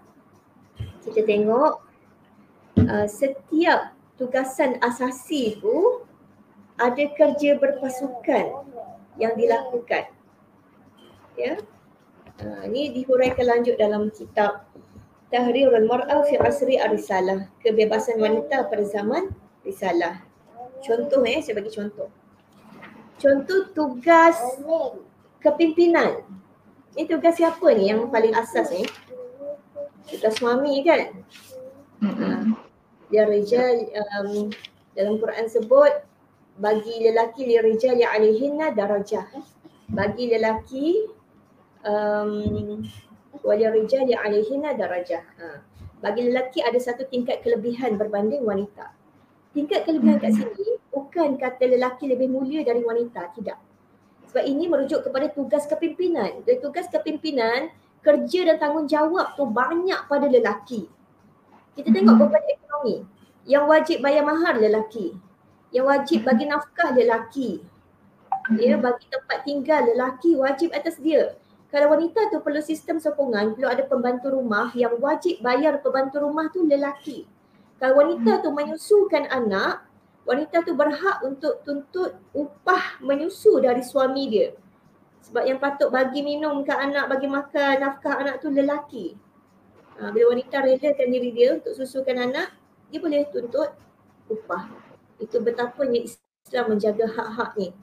kita tengok uh, setiap tugasan asasi itu ada kerja berpasukan yang dilakukan. Ya. Uh, ini dihuraikan lanjut dalam kitab Tahrir al-Mar'ah fi Asri Ar-Risalah, kebebasan wanita pada zaman Risalah. Contoh eh, saya bagi contoh. Contoh tugas kepimpinan. Ini tugas siapa ni yang paling asas ni? Tugas suami kan? Mm-hmm. Dia rijal um, dalam Quran sebut bagi lelaki li rijal ya alaihinna darajah. Bagi lelaki um, wali rijal ya alaihinna darajah. Ha. Bagi lelaki ada satu tingkat kelebihan berbanding wanita. Tingkat kelebihan kat sini bukan kata lelaki lebih mulia dari wanita, tidak. Sebab ini merujuk kepada tugas kepimpinan. Dan tugas kepimpinan, kerja dan tanggungjawab tu banyak pada lelaki. Kita tengok beban ekonomi. Yang wajib bayar mahar lelaki. Yang wajib bagi nafkah lelaki. Ya, bagi tempat tinggal lelaki wajib atas dia. Kalau wanita tu perlu sistem sokongan, perlu ada pembantu rumah yang wajib bayar pembantu rumah tu lelaki. Kalau wanita tu menyusukan anak, wanita tu berhak untuk tuntut upah menyusu dari suami dia. Sebab yang patut bagi minum ke anak, bagi makan, nafkah anak tu lelaki. Ha, bila wanita relakan diri dia untuk susukan anak, dia boleh tuntut upah. Itu betapanya Islam menjaga hak-hak ni.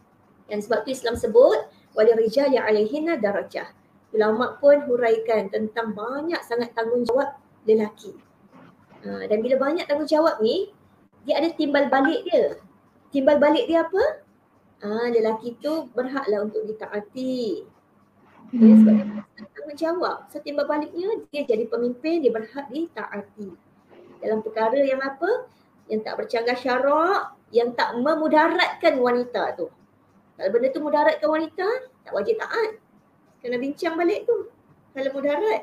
Dan sebab tu Islam sebut, wali rijal yang alihina darajah. Ulama pun huraikan tentang banyak sangat tanggungjawab lelaki. Ha, dan bila banyak tanggungjawab ni, dia ada timbal balik dia. Timbal balik dia apa? Ah, lelaki tu berhaklah untuk ditaati. Hmm. Ya, sebab dia tanggungjawab. So timbal baliknya dia jadi pemimpin, dia berhak ditaati. Dalam perkara yang apa? Yang tak bercanggah syarak, yang tak memudaratkan wanita tu. Kalau benda tu mudaratkan wanita, tak wajib taat. Kena bincang balik tu. Kalau mudarat.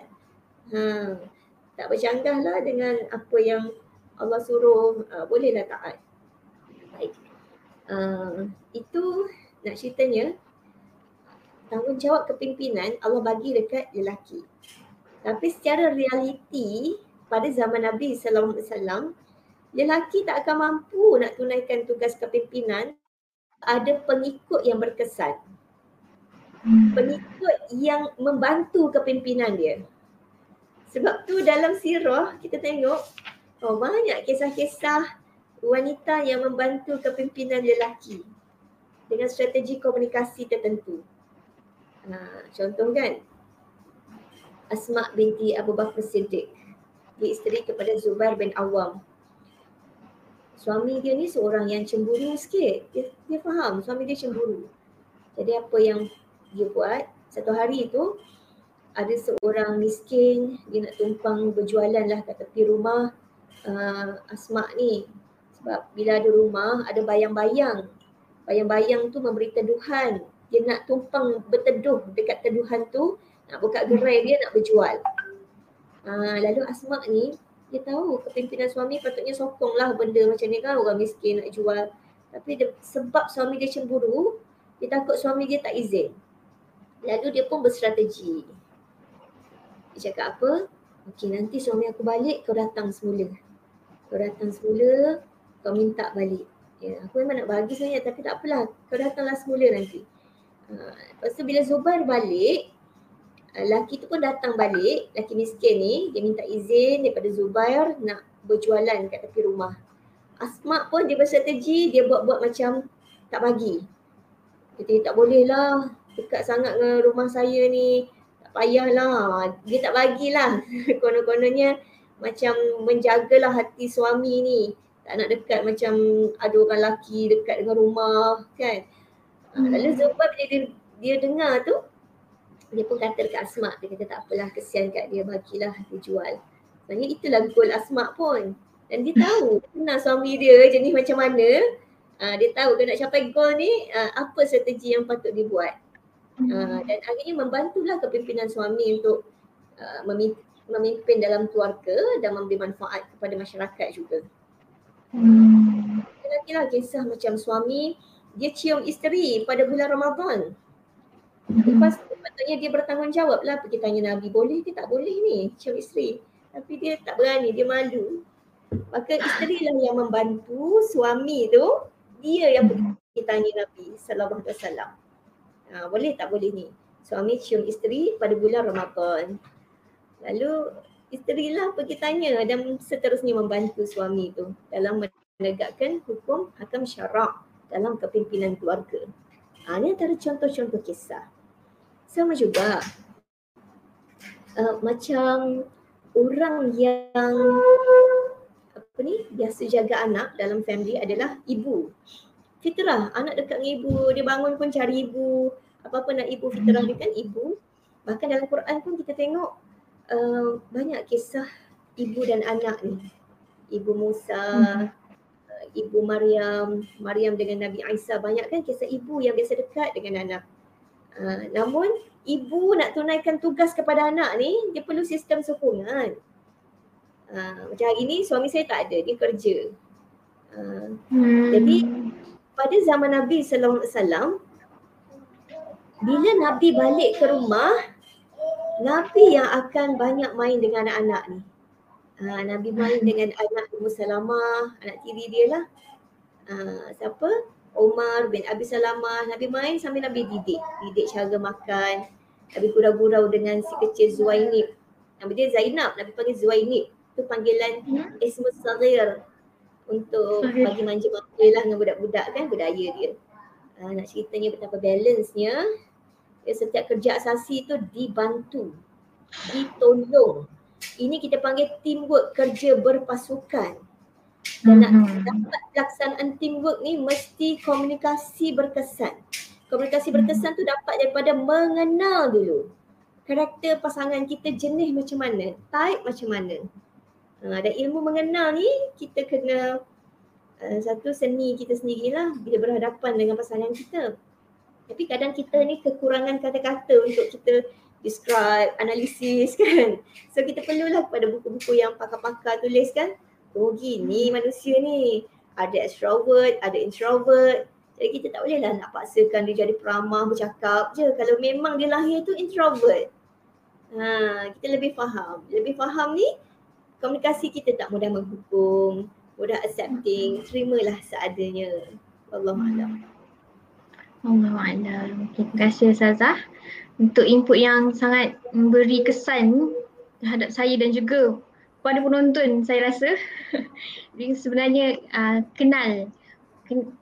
Ha, tak bercanggah lah dengan apa yang Allah suruh uh, bolehlah taat. Baik. Uh, itu nak ceritanya tanggungjawab kepimpinan Allah bagi dekat lelaki. Tapi secara realiti pada zaman Nabi sallallahu alaihi wasallam lelaki tak akan mampu nak tunaikan tugas kepimpinan ada pengikut yang berkesan. Pengikut yang membantu kepimpinan dia. Sebab tu dalam sirah kita tengok oh, banyak kisah-kisah wanita yang membantu kepimpinan lelaki dengan strategi komunikasi tertentu. Ha, contoh kan Asma binti Abu Bakar Siddiq dia isteri kepada Zubair bin Awam. Suami dia ni seorang yang cemburu sikit. Dia, dia faham suami dia cemburu. Jadi apa yang dia buat satu hari tu ada seorang miskin dia nak tumpang berjualan lah kat tepi rumah uh, Asma ni sebab bila ada rumah ada bayang-bayang bayang-bayang tu memberi teduhan dia nak tumpang berteduh dekat teduhan tu nak buka gerai dia nak berjual uh, lalu Asma ni dia tahu kepimpinan suami patutnya sokong lah benda macam ni kan orang miskin nak jual tapi dia, sebab suami dia cemburu dia takut suami dia tak izin lalu dia pun berstrategi dia cakap apa? Okey nanti suami aku balik kau datang semula. Kau datang semula, kau minta balik. Ya, aku memang nak bagi sebenarnya tapi tak apalah. Kau datanglah semula nanti. Lepas tu bila Zubair balik, uh, laki tu pun datang balik, laki miskin ni, dia minta izin daripada Zubair nak berjualan kat tepi rumah. Asma pun dia berstrategi, dia buat-buat macam tak bagi. Dia tak boleh lah dekat sangat dengan rumah saya ni payahlah. Dia tak bagilah. <laughs> Konon-kononnya macam menjagalah hati suami ni. Tak nak dekat macam ada orang lelaki dekat dengan rumah kan. Ah, hmm. Lalu sebab bila dia, dia dengar tu, dia pun kata dekat Asma. Dia kata tak apalah kesian kat dia bagilah dia jual. Sebenarnya itulah goal Asma pun. Dan dia tahu <laughs> kenal suami dia jenis macam mana. Uh, dia tahu kalau nak capai goal ni uh, apa strategi yang patut dia buat. Uh, dan akhirnya membantulah kepimpinan suami untuk uh, memimpin dalam keluarga dan memberi manfaat kepada masyarakat juga. Hmm. Lagi lah kisah macam suami dia cium isteri pada bulan Ramadan. Lepas tu patutnya dia bertanggungjawab lah pergi tanya Nabi boleh ke tak boleh ni cium isteri. Tapi dia tak berani, dia malu. Maka isteri lah yang membantu suami tu dia yang pergi tanya Nabi sallallahu alaihi wasallam. Ha, boleh tak boleh ni? Suami cium isteri pada bulan Ramadan. Lalu isteri lah pergi tanya dan seterusnya membantu suami tu dalam menegakkan hukum hakam syarak dalam kepimpinan keluarga. Ha, ini antara contoh-contoh kisah. Sama juga uh, macam orang yang apa ni biasa jaga anak dalam family adalah ibu. Fitrah, anak dekat dengan ibu, dia bangun pun cari ibu. Apa-apa nak ibu fitrah dia kan ibu. Bahkan dalam Quran pun kita tengok uh, banyak kisah ibu dan anak ni. Ibu Musa, hmm. Ibu Maryam, Maryam dengan Nabi Isa banyak kan kisah ibu yang biasa dekat dengan anak. Uh, namun ibu nak tunaikan tugas kepada anak ni dia perlu sistem sokongan. Uh, macam hari ni suami saya tak ada, dia kerja. Uh, hmm. Jadi pada zaman Nabi sallallahu alaihi wasallam bila Nabi balik ke rumah Nabi yang akan banyak main dengan anak-anak ni. Uh, Nabi main dengan anak Ummu Salamah, anak tiri dia lah. Uh, siapa? Omar bin Abi Salamah, Nabi main sambil Nabi didik. Didik cara makan. Nabi gurau-gurau dengan si kecil Zuainib. Nama dia Zainab, Nabi panggil Zuainib. Itu panggilan hmm? Ismus Sarir untuk bagi manja-manja lah dengan budak-budak kan budaya dia. Uh, nak ceritanya betapa balance-nya ya, setiap kerja asasi tu dibantu, ditolong. Ini kita panggil teamwork kerja berpasukan dan nak mm-hmm. dapat pelaksanaan teamwork ni mesti komunikasi berkesan. Komunikasi mm-hmm. berkesan tu dapat daripada mengenal dulu karakter pasangan kita jenis macam mana, type macam mana. Uh, dan ilmu mengenal ni kita kena uh, satu seni kita sendirilah bila berhadapan dengan pasangan kita. Tapi kadang kita ni kekurangan kata-kata untuk kita describe, analisis <laughs> kan. So kita perlulah kepada buku-buku yang pakar-pakar tulis kan oh gini manusia ni ada extrovert, ada introvert. Jadi kita tak boleh lah nak paksakan dia jadi peramah bercakap je kalau memang dia lahir tu introvert. Ha, kita lebih faham. Lebih faham ni komunikasi kita tak mudah menghukum, mudah accepting, terimalah seadanya. Allah malam. Allah malam. Okay, terima kasih Sazah untuk input yang sangat memberi kesan terhadap saya dan juga kepada penonton saya rasa. <laughs> Sebenarnya uh, kenal.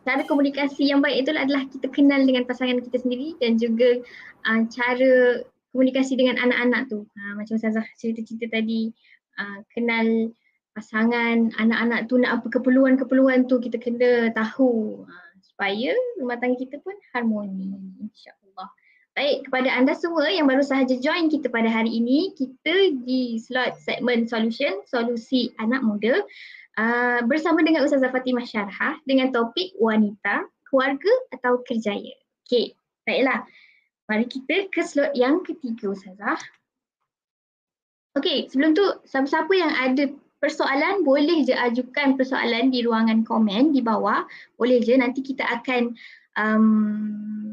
Cara komunikasi yang baik itu adalah kita kenal dengan pasangan kita sendiri dan juga uh, cara komunikasi dengan anak-anak tu. Uh, macam Ustazah cerita-cerita tadi uh, kenal pasangan anak-anak tu nak apa keperluan-keperluan tu kita kena tahu. Uh, supaya rumah tangga kita pun harmoni insyaAllah. Baik, kepada anda semua yang baru sahaja join kita pada hari ini, kita di slot segmen solution, solusi anak muda uh, bersama dengan Ustazah Fatimah Syarhah dengan topik wanita, keluarga atau kerjaya. Okey, baiklah. Mari kita ke slot yang ketiga Ustazah. Okey, sebelum tu siapa-siapa yang ada persoalan boleh je ajukan persoalan di ruangan komen di bawah. Boleh je nanti kita akan um,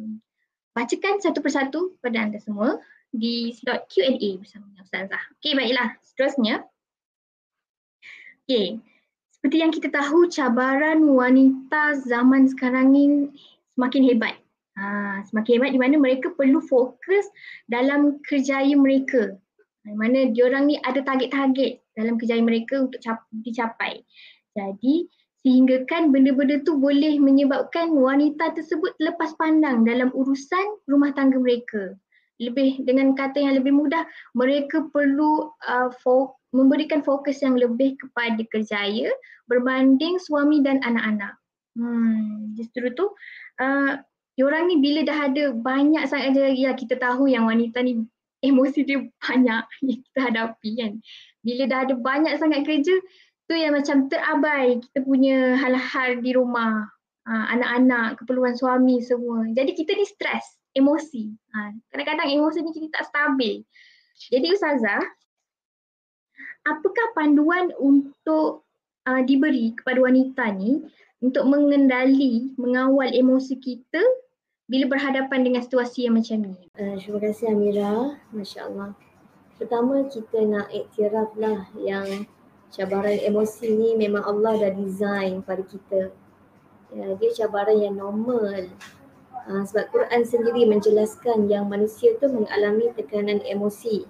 bacakan satu persatu pada anda semua di slot Q&A bersama dengan Ustazah. Okey, baiklah. Seterusnya. Okey. Seperti yang kita tahu, cabaran wanita zaman sekarang ni semakin hebat. Ha, semakin hebat di mana mereka perlu fokus dalam kerjaya mereka. Di mana diorang ni ada target-target dalam kerjaya mereka untuk dicapai. Jadi, sehinggakan benda-benda tu boleh menyebabkan wanita tersebut lepas pandang dalam urusan rumah tangga mereka. Lebih dengan kata yang lebih mudah, mereka perlu uh, fo- memberikan fokus yang lebih kepada kerjaya berbanding suami dan anak-anak. Hmm, justru tu uh, orang ni bila dah ada banyak sangat ya kita tahu yang wanita ni <laughs> emosi dia banyak yang kita hadapi kan. Bila dah ada banyak sangat kerja, tu yang macam terabai kita punya hal-hal di rumah uh, anak-anak, keperluan suami semua. Jadi kita ni stres, emosi. Uh, kadang-kadang emosi ni kita tak stabil. Jadi Ustazah, apakah panduan untuk uh, diberi kepada wanita ni untuk mengendali, mengawal emosi kita bila berhadapan dengan situasi yang macam ni? Uh, terima kasih Amira, Masya Allah. Pertama kita nak iktiraf lah yang cabaran emosi ni memang Allah dah design pada kita. Ya, dia cabaran yang normal. Ha, sebab Quran sendiri menjelaskan yang manusia tu mengalami tekanan emosi.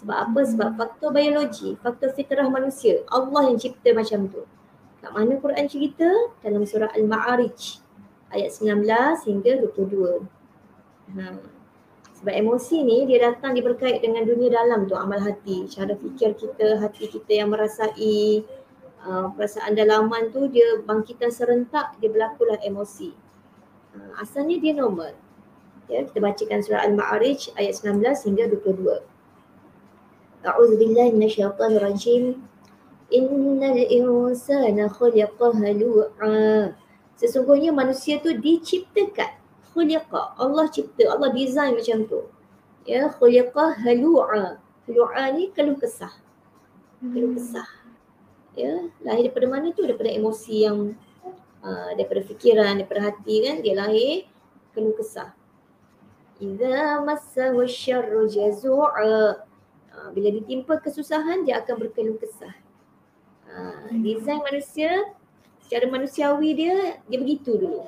Sebab apa? Sebab faktor biologi, faktor fitrah manusia. Allah yang cipta macam tu. Kat mana Quran cerita? Dalam surah Al-Ma'arij ayat 19 hingga 22. Ha. Sebab emosi ni dia datang dia berkait dengan dunia dalam tu amal hati. Cara fikir kita, hati kita yang merasai uh, perasaan dalaman tu dia bangkitan serentak dia berlakulah emosi. Uh, asalnya dia normal. Ya, kita bacakan surah Al-Ma'arij ayat 19 hingga 22. A'udzu billahi rajim. Innal insana khuliqa halu'a. Sesungguhnya manusia tu diciptakan khuliqa. Allah cipta, Allah design macam tu. Ya, khuliqa halu'a. Halu'a ni keluh kesah. Keluh hmm. kesah. Ya, lahir daripada mana tu? Daripada emosi yang uh, daripada fikiran, daripada hati kan dia lahir keluh kesah. Idza massahu syarru jazu'a. Uh, bila ditimpa kesusahan dia akan berkeluh kesah. Uh, design manusia secara manusiawi dia dia begitu dulu.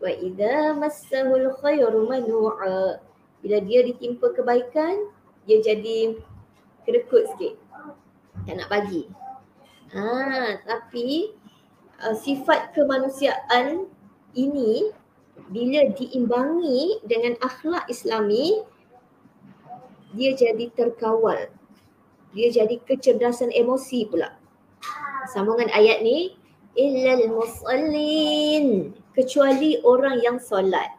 Wa idza massahul khairu manu'a. Bila dia ditimpa kebaikan, dia jadi kedekut sikit. Tak nak bagi. Ha, tapi uh, sifat kemanusiaan ini bila diimbangi dengan akhlak islami, dia jadi terkawal. Dia jadi kecerdasan emosi pula. Sambungan ayat ni, illal musallin kecuali orang yang solat.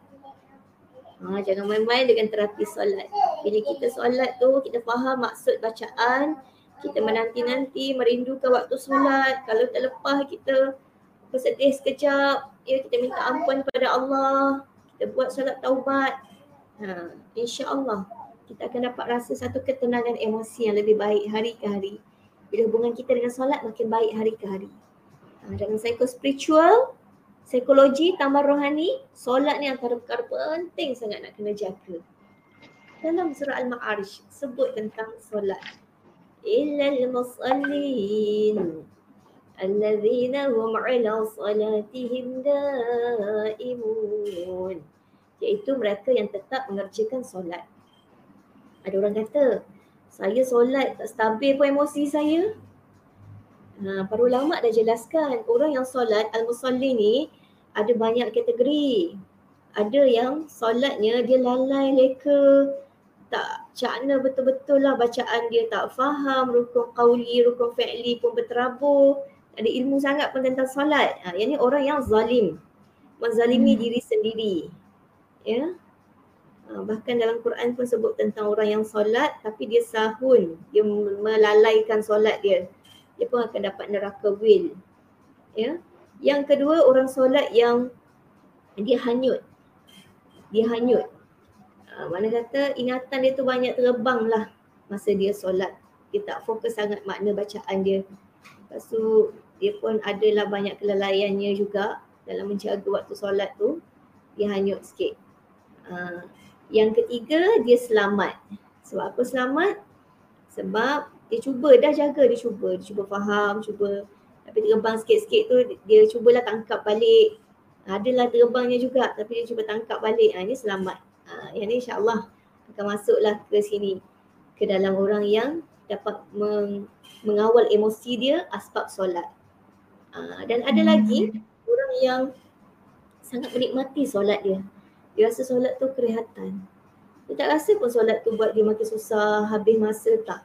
Ha, jangan main-main dengan terapi solat. Bila kita solat tu, kita faham maksud bacaan, kita menanti-nanti, merindukan waktu solat. Kalau tak lepas, kita bersedih sekejap. Ya, kita minta ampun kepada Allah. Kita buat solat taubat. Ha, InsyaAllah, kita akan dapat rasa satu ketenangan emosi yang lebih baik hari ke hari. Bila hubungan kita dengan solat makin baik hari ke hari. Ha, dalam psycho-spiritual, psikologi tambah rohani, solat ni antara perkara penting sangat nak kena jaga. Dalam surah Al-Ma'arij sebut tentang solat. Illa al-musallin allazina hum ala salatihim daimun. Iaitu mereka yang tetap mengerjakan solat. Ada orang kata, saya solat tak stabil pun emosi saya. Ha, para ulama dah jelaskan orang yang solat al-musalli ni ada banyak kategori. Ada yang solatnya dia lalai leka, tak cakna betul-betul lah bacaan dia tak faham, rukun qawli, rukun fi'li pun berterabur. Ada ilmu sangat pun tentang solat. Ha, yang ni orang yang zalim. Menzalimi hmm. diri sendiri. Ya. Ha, bahkan dalam Quran pun sebut tentang orang yang solat tapi dia sahun. Dia melalaikan solat dia dia pun akan dapat neraka wil. Ya. Yang kedua orang solat yang dia hanyut. Dia hanyut. Uh, mana kata ingatan dia tu banyak terbang lah masa dia solat. Dia tak fokus sangat makna bacaan dia. Lepas tu dia pun adalah banyak kelalaiannya juga dalam menjaga waktu solat tu. Dia hanyut sikit. Uh, yang ketiga dia selamat. Sebab apa selamat? Sebab dia cuba dah jaga dia cuba. Dia cuba faham cuba tapi terbang sikit-sikit tu dia cubalah tangkap balik. Adalah terbangnya juga tapi dia cuba tangkap balik. Ha, ini selamat. Ha, yang ni insyaAllah akan masuklah ke sini. Ke dalam orang yang dapat meng, mengawal emosi dia asbab solat. Ha, dan ada hmm. lagi orang yang sangat menikmati solat dia. Dia rasa solat tu kerehatan dia tak rasa pun solat tu buat dia makin susah habis masa tak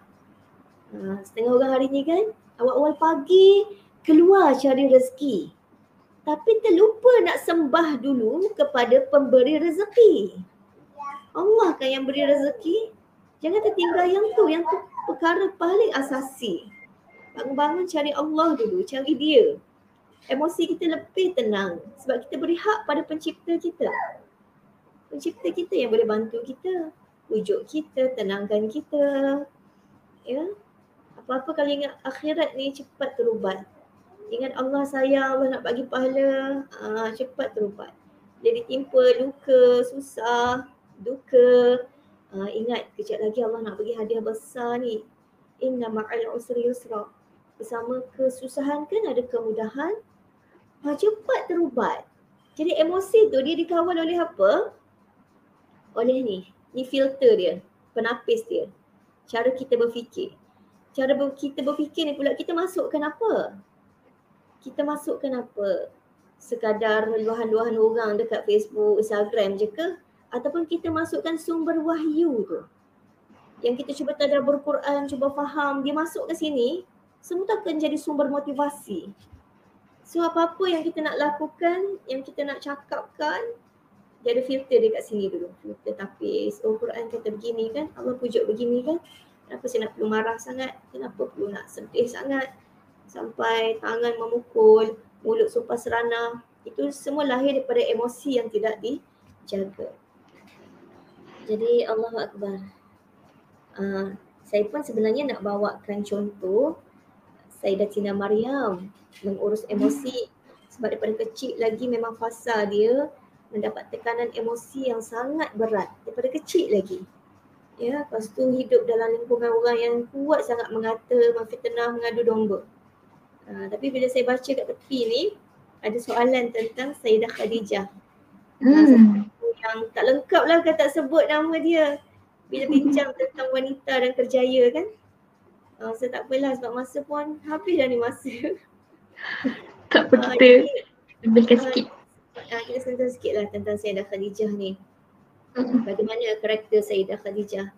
Ha, setengah orang hari ni kan awal-awal pagi keluar cari rezeki. Tapi terlupa nak sembah dulu kepada pemberi rezeki. Allah kan yang beri rezeki. Jangan tertinggal yang tu. Yang tu perkara paling asasi. Bangun-bangun cari Allah dulu. Cari dia. Emosi kita lebih tenang. Sebab kita beri hak pada pencipta kita. Pencipta kita yang boleh bantu kita. Wujud kita, tenangkan kita. Ya, apa-apa kalau ingat akhirat ni cepat terubat. Ingat Allah sayang, Allah nak bagi pahala, uh, cepat terubat. Jadi timpa luka, susah, duka, uh, ingat kejap lagi Allah nak bagi hadiah besar ni. Inna ma'al usri yusra. Bersama kesusahan kan ada kemudahan. Ha, cepat terubat. Jadi emosi tu dia dikawal oleh apa? Oleh ni. Ni filter dia. Penapis dia. Cara kita berfikir cara kita berfikir ni pula kita masukkan apa? Kita masukkan apa? Sekadar luahan-luahan orang dekat Facebook, Instagram je ke? ataupun kita masukkan sumber wahyu tu yang kita cuba tadabbur Quran, cuba faham, dia masuk ke sini, semua tu akan jadi sumber motivasi. So apa-apa yang kita nak lakukan, yang kita nak cakapkan, dia ada filter dekat sini dulu. Filter tapis, oh Quran kata begini kan, Allah pujuk begini kan. Kenapa saya nak perlu marah sangat? Kenapa perlu nak sedih sangat? Sampai tangan memukul, mulut sumpah serana. Itu semua lahir daripada emosi yang tidak dijaga. Jadi Allah Akbar. Uh, saya pun sebenarnya nak bawakan contoh Sayyidatina Maryam mengurus emosi sebab daripada kecil lagi memang fasa dia mendapat tekanan emosi yang sangat berat daripada kecil lagi. Ya, lepas tu hidup dalam lingkungan orang yang kuat sangat mengata, memfitnah, mengadu domba. Uh, tapi bila saya baca kat tepi ni, ada soalan tentang Sayyidah Khadijah. Hmm yang tak lengkap lah kalau tak sebut nama dia bila bincang tentang wanita dan kerjaya kan. Uh, saya tak apalah sebab masa pun habis dah ni masa. Tak <laughs> apa uh, kita lebihkan uh, sikit. Uh, kita sentuh sikit lah tentang Sayyidah Khadijah ni. Uh-huh. Bagaimana karakter Sayyidah Khadijah.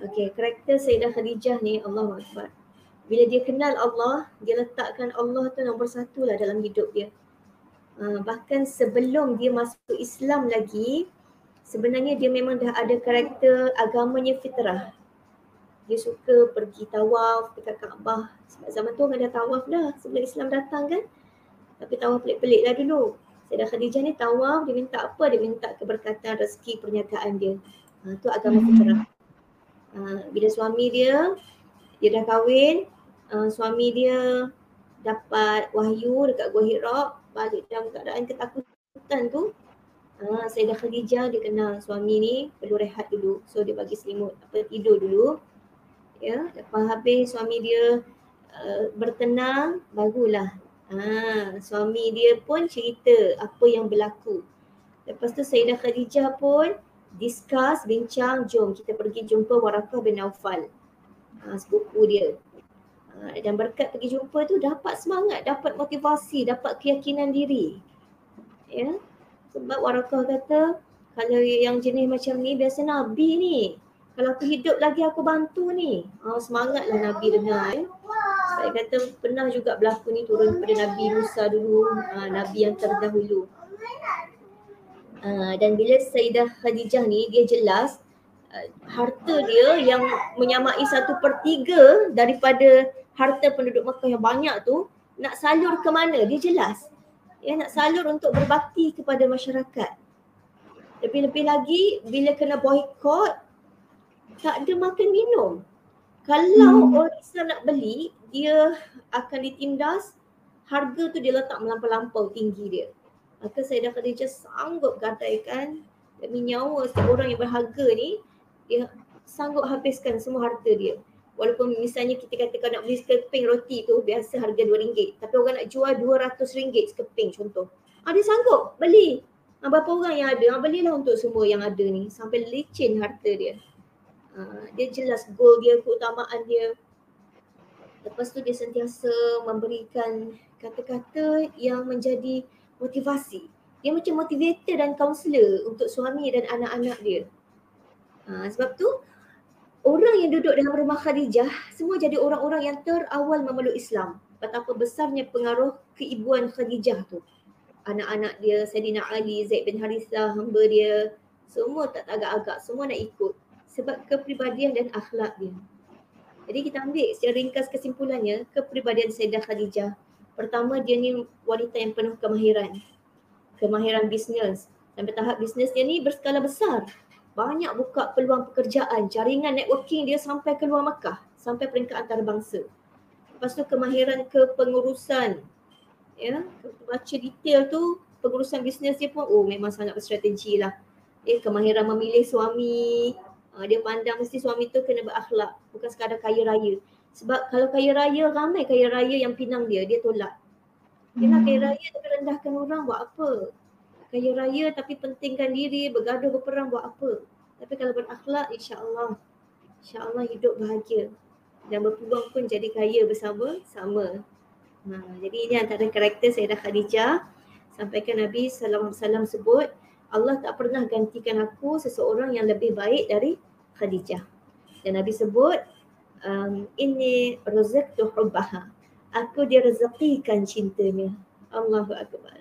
Okay, karakter Sayyidah Khadijah ni Allah Akbar. Bila dia kenal Allah, dia letakkan Allah tu nombor satu lah dalam hidup dia. Ah, bahkan sebelum dia masuk Islam lagi sebenarnya dia memang dah ada karakter agamanya fitrah dia suka pergi tawaf dekat Kaabah sebab zaman tu orang dah tawaf dah sebelum Islam datang kan tapi tawaf pelik-pelik lah dulu Sayyidah Khadijah ni tawaf dia minta apa? Dia minta keberkatan rezeki perniagaan dia. Ha, tu agama hmm. fitrah ha, bila suami dia dia dah kahwin uh, suami dia dapat wahyu dekat Gua Hira balik dalam keadaan ketakutan tu uh, Sayyidah Khadijah dia kenal suami ni perlu rehat dulu. So dia bagi selimut apa tidur dulu. Ya lepas habis suami dia uh, bertenang barulah uh, suami dia pun cerita apa yang berlaku lepas tu Sayyidah Khadijah pun discuss bincang jom kita pergi jumpa Warakah bin Naufal uh, sepupu dia Ah, dan berkat pergi jumpa tu dapat semangat, dapat motivasi, dapat keyakinan diri. Ya. Sebab Warakah kata kalau yang jenis macam ni biasa Nabi ni. Kalau aku hidup lagi aku bantu ni. Oh, semangatlah Nabi dengar ya. Saya kata pernah juga berlaku ni turun daripada Nabi Musa dulu, uh, Nabi yang terdahulu. Uh, dan bila Sayyidah Khadijah ni dia jelas uh, harta dia yang menyamai satu per tiga daripada harta penduduk Mekah yang banyak tu nak salur ke mana dia jelas ya nak salur untuk berbakti kepada masyarakat lebih-lebih lagi bila kena boykot tak ada makan minum kalau hmm. orang Islam nak beli dia akan ditindas harga tu dia letak melampau-lampau tinggi dia maka saya dah Khadijah sanggup gadaikan demi nyawa setiap orang yang berharga ni dia sanggup habiskan semua harta dia Walaupun misalnya kita kata nak beli sekeping roti tu biasa harga RM2 tapi orang nak jual RM200 sekeping contoh. Ah dia sanggup beli. Ah, berapa orang yang ada? Ah, belilah untuk semua yang ada ni sampai licin harta dia. Ah, dia jelas goal dia, keutamaan dia. Lepas tu dia sentiasa memberikan kata-kata yang menjadi motivasi. Dia macam motivator dan kaunselor untuk suami dan anak-anak dia. Ah, sebab tu orang yang duduk dalam rumah Khadijah semua jadi orang-orang yang terawal memeluk Islam. Betapa besarnya pengaruh keibuan Khadijah tu. Anak-anak dia, Sayyidina Ali, Zaid bin Harithah, hamba dia, semua tak agak-agak, semua nak ikut. Sebab kepribadian dan akhlak dia. Jadi kita ambil secara ringkas kesimpulannya, kepribadian Sayyidah Khadijah. Pertama dia ni wanita yang penuh kemahiran. Kemahiran bisnes. Sampai tahap bisnes dia ni berskala besar banyak buka peluang pekerjaan, jaringan networking dia sampai ke luar Makkah, sampai peringkat antarabangsa. Lepas tu kemahiran kepengurusan. Ya, baca detail tu pengurusan bisnes dia pun oh memang sangat berstrategi lah. Eh, kemahiran memilih suami, uh, dia pandang mesti suami tu kena berakhlak, bukan sekadar kaya raya. Sebab kalau kaya raya, ramai kaya raya yang pinang dia, dia tolak. Dia nak kaya hmm. raya tapi rendahkan orang buat apa? kaya raya tapi pentingkan diri, bergaduh berperang buat apa. Tapi kalau berakhlak insya-Allah insya-Allah hidup bahagia dan berpeluang pun jadi kaya bersama sama. Ha, jadi ini antara karakter Sayyidah Khadijah sampaikan Nabi sallallahu alaihi wasallam sebut Allah tak pernah gantikan aku seseorang yang lebih baik dari Khadijah. Dan Nabi sebut um, ini rezeki hubbaha. Aku direzekikan cintanya. Allahu akbar.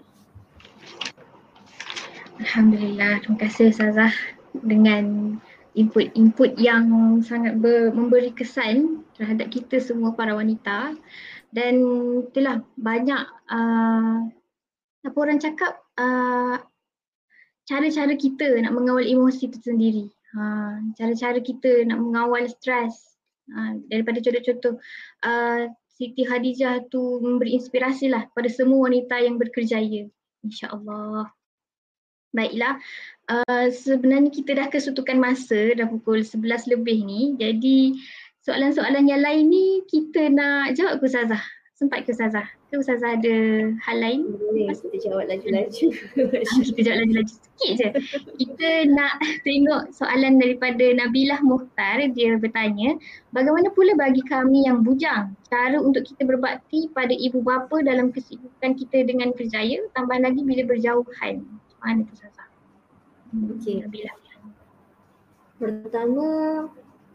Alhamdulillah. Terima kasih Ustazah dengan input-input yang sangat ber, memberi kesan terhadap kita semua para wanita dan itulah banyak uh, apa orang cakap uh, cara-cara kita nak mengawal emosi itu sendiri. Ha, cara-cara kita nak mengawal stres. Ha, daripada contoh-contoh uh, Siti Khadijah tu memberi inspirasi lah pada semua wanita yang berkerjaya. InsyaAllah. Baiklah, uh, sebenarnya kita dah kesutukan masa dah pukul 11 lebih ni. Jadi soalan-soalan yang lain ni kita nak jawab ke Ustazah? Sempat ke Ustazah? Ke Ustazah ada hal lain? Boleh, kita jawab laju-laju. kita jawab laju-laju sikit je. Kita nak tengok soalan daripada Nabilah Muhtar. Dia bertanya, bagaimana pula bagi kami yang bujang cara untuk kita berbakti pada ibu bapa dalam kesibukan kita dengan kerjaya tambah lagi bila berjauhan? Mana tu Ustazah? Okey. Nabilah. Pertama,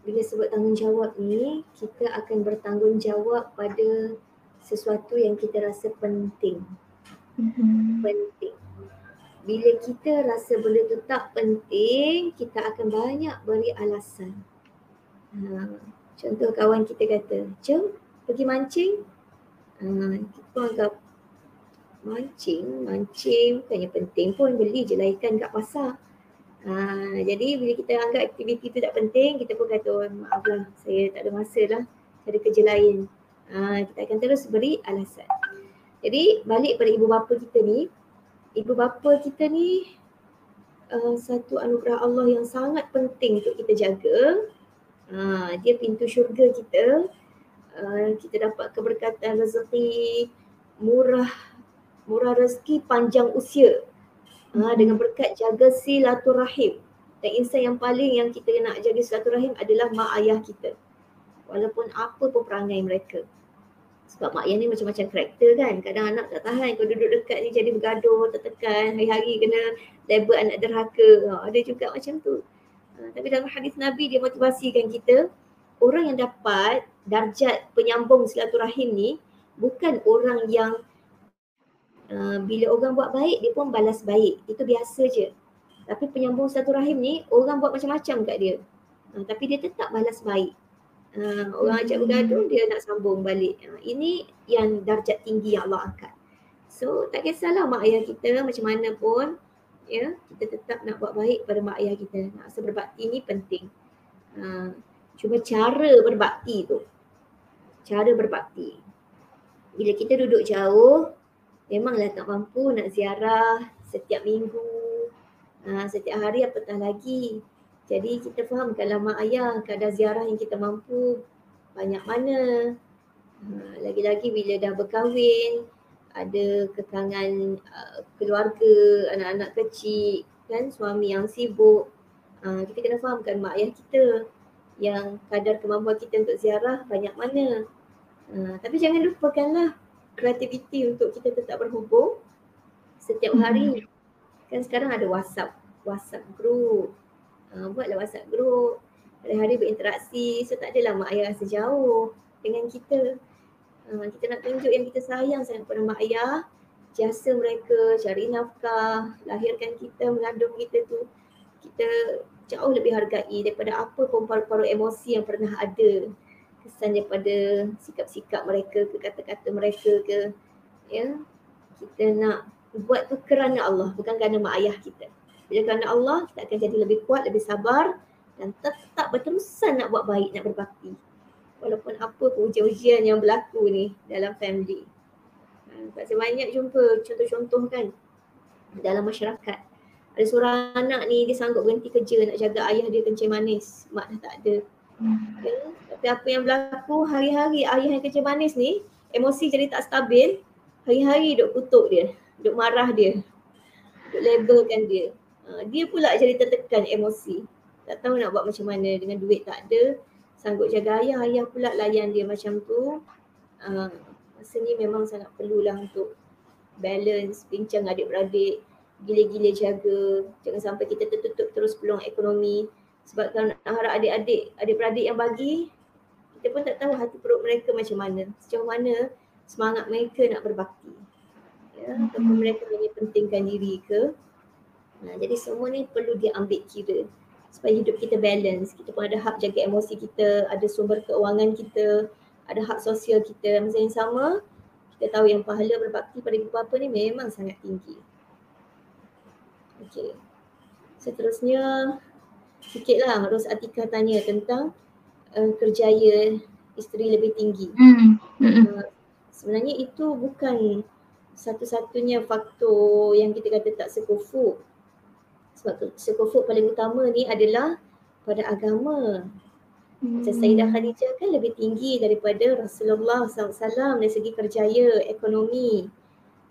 bila sebut tanggungjawab ni, kita akan bertanggungjawab pada sesuatu yang kita rasa penting. Mm-hmm. Penting. Bila kita rasa benda tu tak penting, kita akan banyak beri alasan. Ha, contoh kawan kita kata, jom pergi mancing. Ha, kita pun anggap mancing, mancing bukannya penting pun beli je lah ikan kat pasar. Ha, jadi bila kita anggap aktiviti tu tak penting, kita pun kata, oh, maaflah saya tak ada masa lah, ada kerja lain. Ha, kita akan terus beri alasan. Jadi balik pada ibu bapa kita ni, ibu bapa kita ni uh, satu anugerah Allah yang sangat penting untuk kita jaga. Uh, dia pintu syurga kita. Uh, kita dapat keberkatan rezeki murah murah rezeki panjang usia uh, dengan berkat jaga silaturahim dan insan yang paling yang kita nak jaga silaturahim adalah mak ayah kita walaupun apa pun perangai mereka sebab mak ayah ni macam-macam karakter kan. Kadang anak tak tahan kalau duduk dekat ni jadi bergaduh, tertekan, hari-hari kena label anak derhaka. Ha, ada juga macam tu. Ha, tapi dalam hadis Nabi dia motivasikan kita, orang yang dapat darjat penyambung silaturahim ni bukan orang yang uh, bila orang buat baik dia pun balas baik. Itu biasa je. Tapi penyambung silaturahim ni orang buat macam-macam kat dia. Uh, tapi dia tetap balas baik. Uh, orang ajak bergaduh dia nak sambung balik. Uh, ini yang darjat tinggi yang Allah angkat. So tak kisahlah mak ayah kita macam mana pun ya kita tetap nak buat baik pada mak ayah kita. Nak berbakti ni penting. Uh, cuma cara berbakti tu. Cara berbakti. Bila kita duduk jauh memanglah tak mampu nak ziarah setiap minggu. Uh, setiap hari apatah lagi jadi kita faham kalau mak ayah kadar ziarah yang kita mampu banyak mana. Ha, lagi-lagi bila dah berkahwin, ada kekangan uh, keluarga, anak-anak kecil, kan suami yang sibuk. Uh, kita kena fahamkan mak ayah kita yang kadar kemampuan kita untuk ziarah banyak mana. Uh, tapi jangan lupakanlah kreativiti untuk kita tetap berhubung setiap hari. Hmm. Kan sekarang ada WhatsApp, WhatsApp group, uh, buatlah WhatsApp group. Hari-hari berinteraksi. So tak adalah mak ayah rasa jauh dengan kita. Uh, kita nak tunjuk yang kita sayang sangat pada mak ayah. Jasa mereka cari nafkah lahirkan kita mengandung kita tu kita jauh lebih hargai daripada apa pun paru-paru emosi yang pernah ada. Kesan daripada sikap-sikap mereka ke kata-kata mereka ke. Ya kita nak buat tu kerana Allah bukan kerana mak ayah kita bila kerana Allah, kita akan jadi lebih kuat, lebih sabar dan tetap berterusan nak buat baik, nak berbakti. Walaupun apa pun ujian-ujian yang berlaku ni dalam family. Ha, saya banyak jumpa contoh-contoh kan dalam masyarakat. Ada seorang anak ni dia sanggup berhenti kerja nak jaga ayah dia kencing manis. Mak dah tak ada. Okay. Ya, tapi apa yang berlaku hari-hari ayah yang kencing manis ni emosi jadi tak stabil. Hari-hari duk kutuk dia. Duk marah dia. Duk labelkan dia. Ah, dia pula jadi tertekan emosi. Tak tahu nak buat macam mana dengan duit tak ada. Sanggup jaga ayah, ayah pula layan dia macam tu. Uh, masa ni memang sangat perlulah untuk balance, bincang adik-beradik. gila-gila jaga jangan sampai kita tertutup terus peluang ekonomi sebab kalau nak harap adik-adik adik-beradik yang bagi kita pun tak tahu hati perut mereka macam mana sejauh mana semangat mereka nak berbakti ya ataupun mereka hanya pentingkan diri ke nah, jadi semua ni perlu diambil kira supaya hidup kita balance kita pun ada hak jaga emosi kita ada sumber keuangan kita ada hak sosial kita masa yang sama kita tahu yang pahala berbakti pada ibu bapa ni memang sangat tinggi Okey. Seterusnya sikitlah Ros Atika tanya tentang uh, kerjaya isteri lebih tinggi. Hmm. Uh, sebenarnya itu bukan satu-satunya faktor yang kita kata tak sekufu. Sebab sekufu paling utama ni adalah pada agama. Hmm. Sayyidah Khadijah kan lebih tinggi daripada Rasulullah SAW dari segi kerjaya, ekonomi.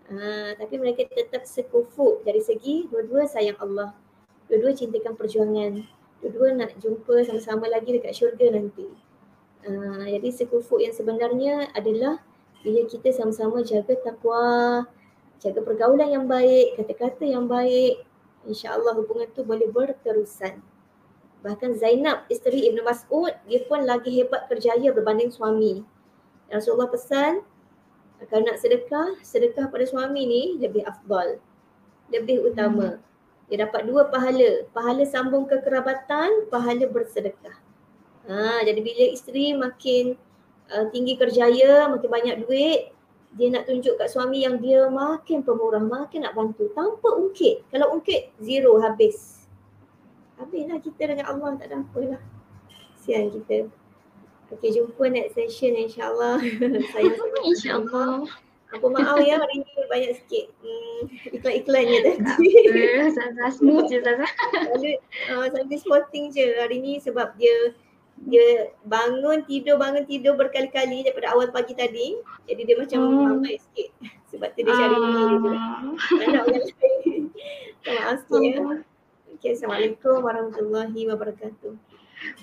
Uh, tapi mereka tetap sekufuk dari segi dua-dua sayang Allah. Dua-dua cintakan perjuangan. Dua-dua nak jumpa sama-sama lagi dekat syurga nanti. Uh, jadi sekufuk yang sebenarnya adalah bila kita sama-sama jaga takwa, jaga pergaulan yang baik, kata-kata yang baik, insya-Allah hubungan tu boleh berterusan. Bahkan Zainab isteri Ibn Mas'ud dia pun lagi hebat kerjaya berbanding suami. Rasulullah pesan kalau nak sedekah, sedekah pada suami ni lebih afdal. Lebih utama. Hmm. Dia dapat dua pahala. Pahala sambung kekerabatan, pahala bersedekah. Ha, jadi bila isteri makin uh, tinggi kerjaya, makin banyak duit, dia nak tunjuk kat suami yang dia makin pemurah, makin nak bantu. Tanpa ungkit. Kalau ungkit, zero habis. Habislah kita dengan Allah, tak ada apalah. Sian kita. Okay, jumpa next session insyaAllah. <laughs> Saya <laughs> InsyaAllah. Apa maaf ya hari ni banyak sikit hmm, iklan-iklan je <laughs> tadi. Zaza smooth je Zaza. Lalu uh, sambil spotting je hari ni sebab dia dia bangun tidur bangun tidur berkali-kali daripada awal pagi tadi. Jadi dia macam hmm. ramai sikit. <laughs> Sebab tu dia cari ni je. Tak orang lain. Maaf sikit ya. Okay, Assalamualaikum warahmatullahi wabarakatuh.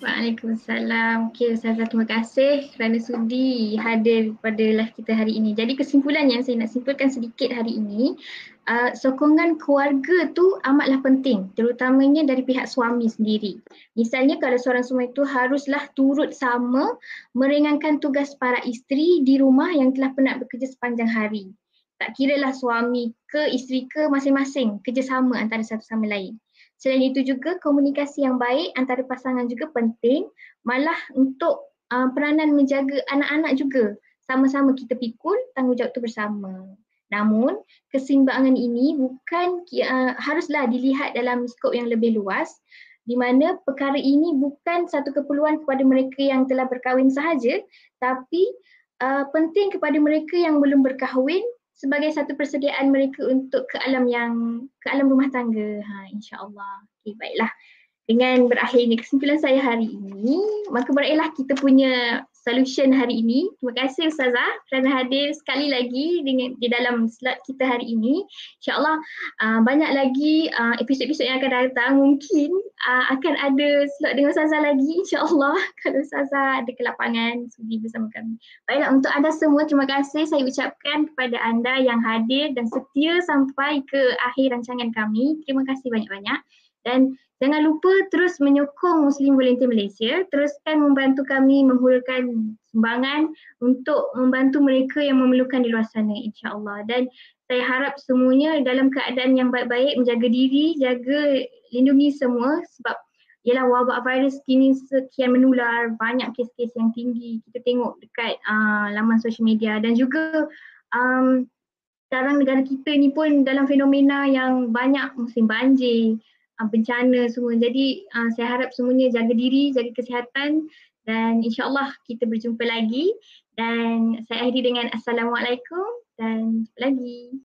Waalaikumsalam. Okey Ustazah terima kasih kerana sudi hadir pada live kita hari ini. Jadi kesimpulan yang saya nak simpulkan sedikit hari ini, uh, sokongan keluarga tu amatlah penting terutamanya dari pihak suami sendiri. Misalnya kalau seorang suami itu haruslah turut sama meringankan tugas para isteri di rumah yang telah penat bekerja sepanjang hari. Tak kira lah suami ke isteri ke masing-masing kerjasama antara satu sama lain. Selain itu juga komunikasi yang baik antara pasangan juga penting malah untuk uh, peranan menjaga anak-anak juga sama-sama kita pikul tanggungjawab itu bersama. Namun keseimbangan ini bukan uh, haruslah dilihat dalam skop yang lebih luas di mana perkara ini bukan satu keperluan kepada mereka yang telah berkahwin sahaja tapi uh, penting kepada mereka yang belum berkahwin sebagai satu persediaan mereka untuk ke alam yang ke alam rumah tangga. Ha insya-Allah. Okey baiklah. Dengan berakhirnya kesimpulan saya hari ini, maka berakhirlah kita punya solution hari ini. Terima kasih Ustazah kerana hadir sekali lagi dengan di dalam slot kita hari ini. InsyaAllah uh, banyak lagi uh, episod-episod yang akan datang mungkin uh, akan ada slot dengan Ustazah lagi insyaAllah <laughs> kalau Ustazah ada kelapangan sudi bersama kami. Baiklah untuk anda semua terima kasih saya ucapkan kepada anda yang hadir dan setia sampai ke akhir rancangan kami. Terima kasih banyak-banyak dan Jangan lupa terus menyokong Muslim Volunteer Malaysia, teruskan membantu kami menghulurkan sumbangan untuk membantu mereka yang memerlukan di luar sana insya-Allah. Dan saya harap semuanya dalam keadaan yang baik-baik menjaga diri, jaga lindungi semua sebab ialah wabak virus kini sekian menular, banyak kes-kes yang tinggi. Kita tengok dekat uh, laman social media dan juga um, sekarang negara kita ni pun dalam fenomena yang banyak musim banjir, uh, bencana semua. Jadi uh, saya harap semuanya jaga diri, jaga kesihatan dan insyaAllah kita berjumpa lagi. Dan saya akhiri dengan Assalamualaikum dan jumpa lagi.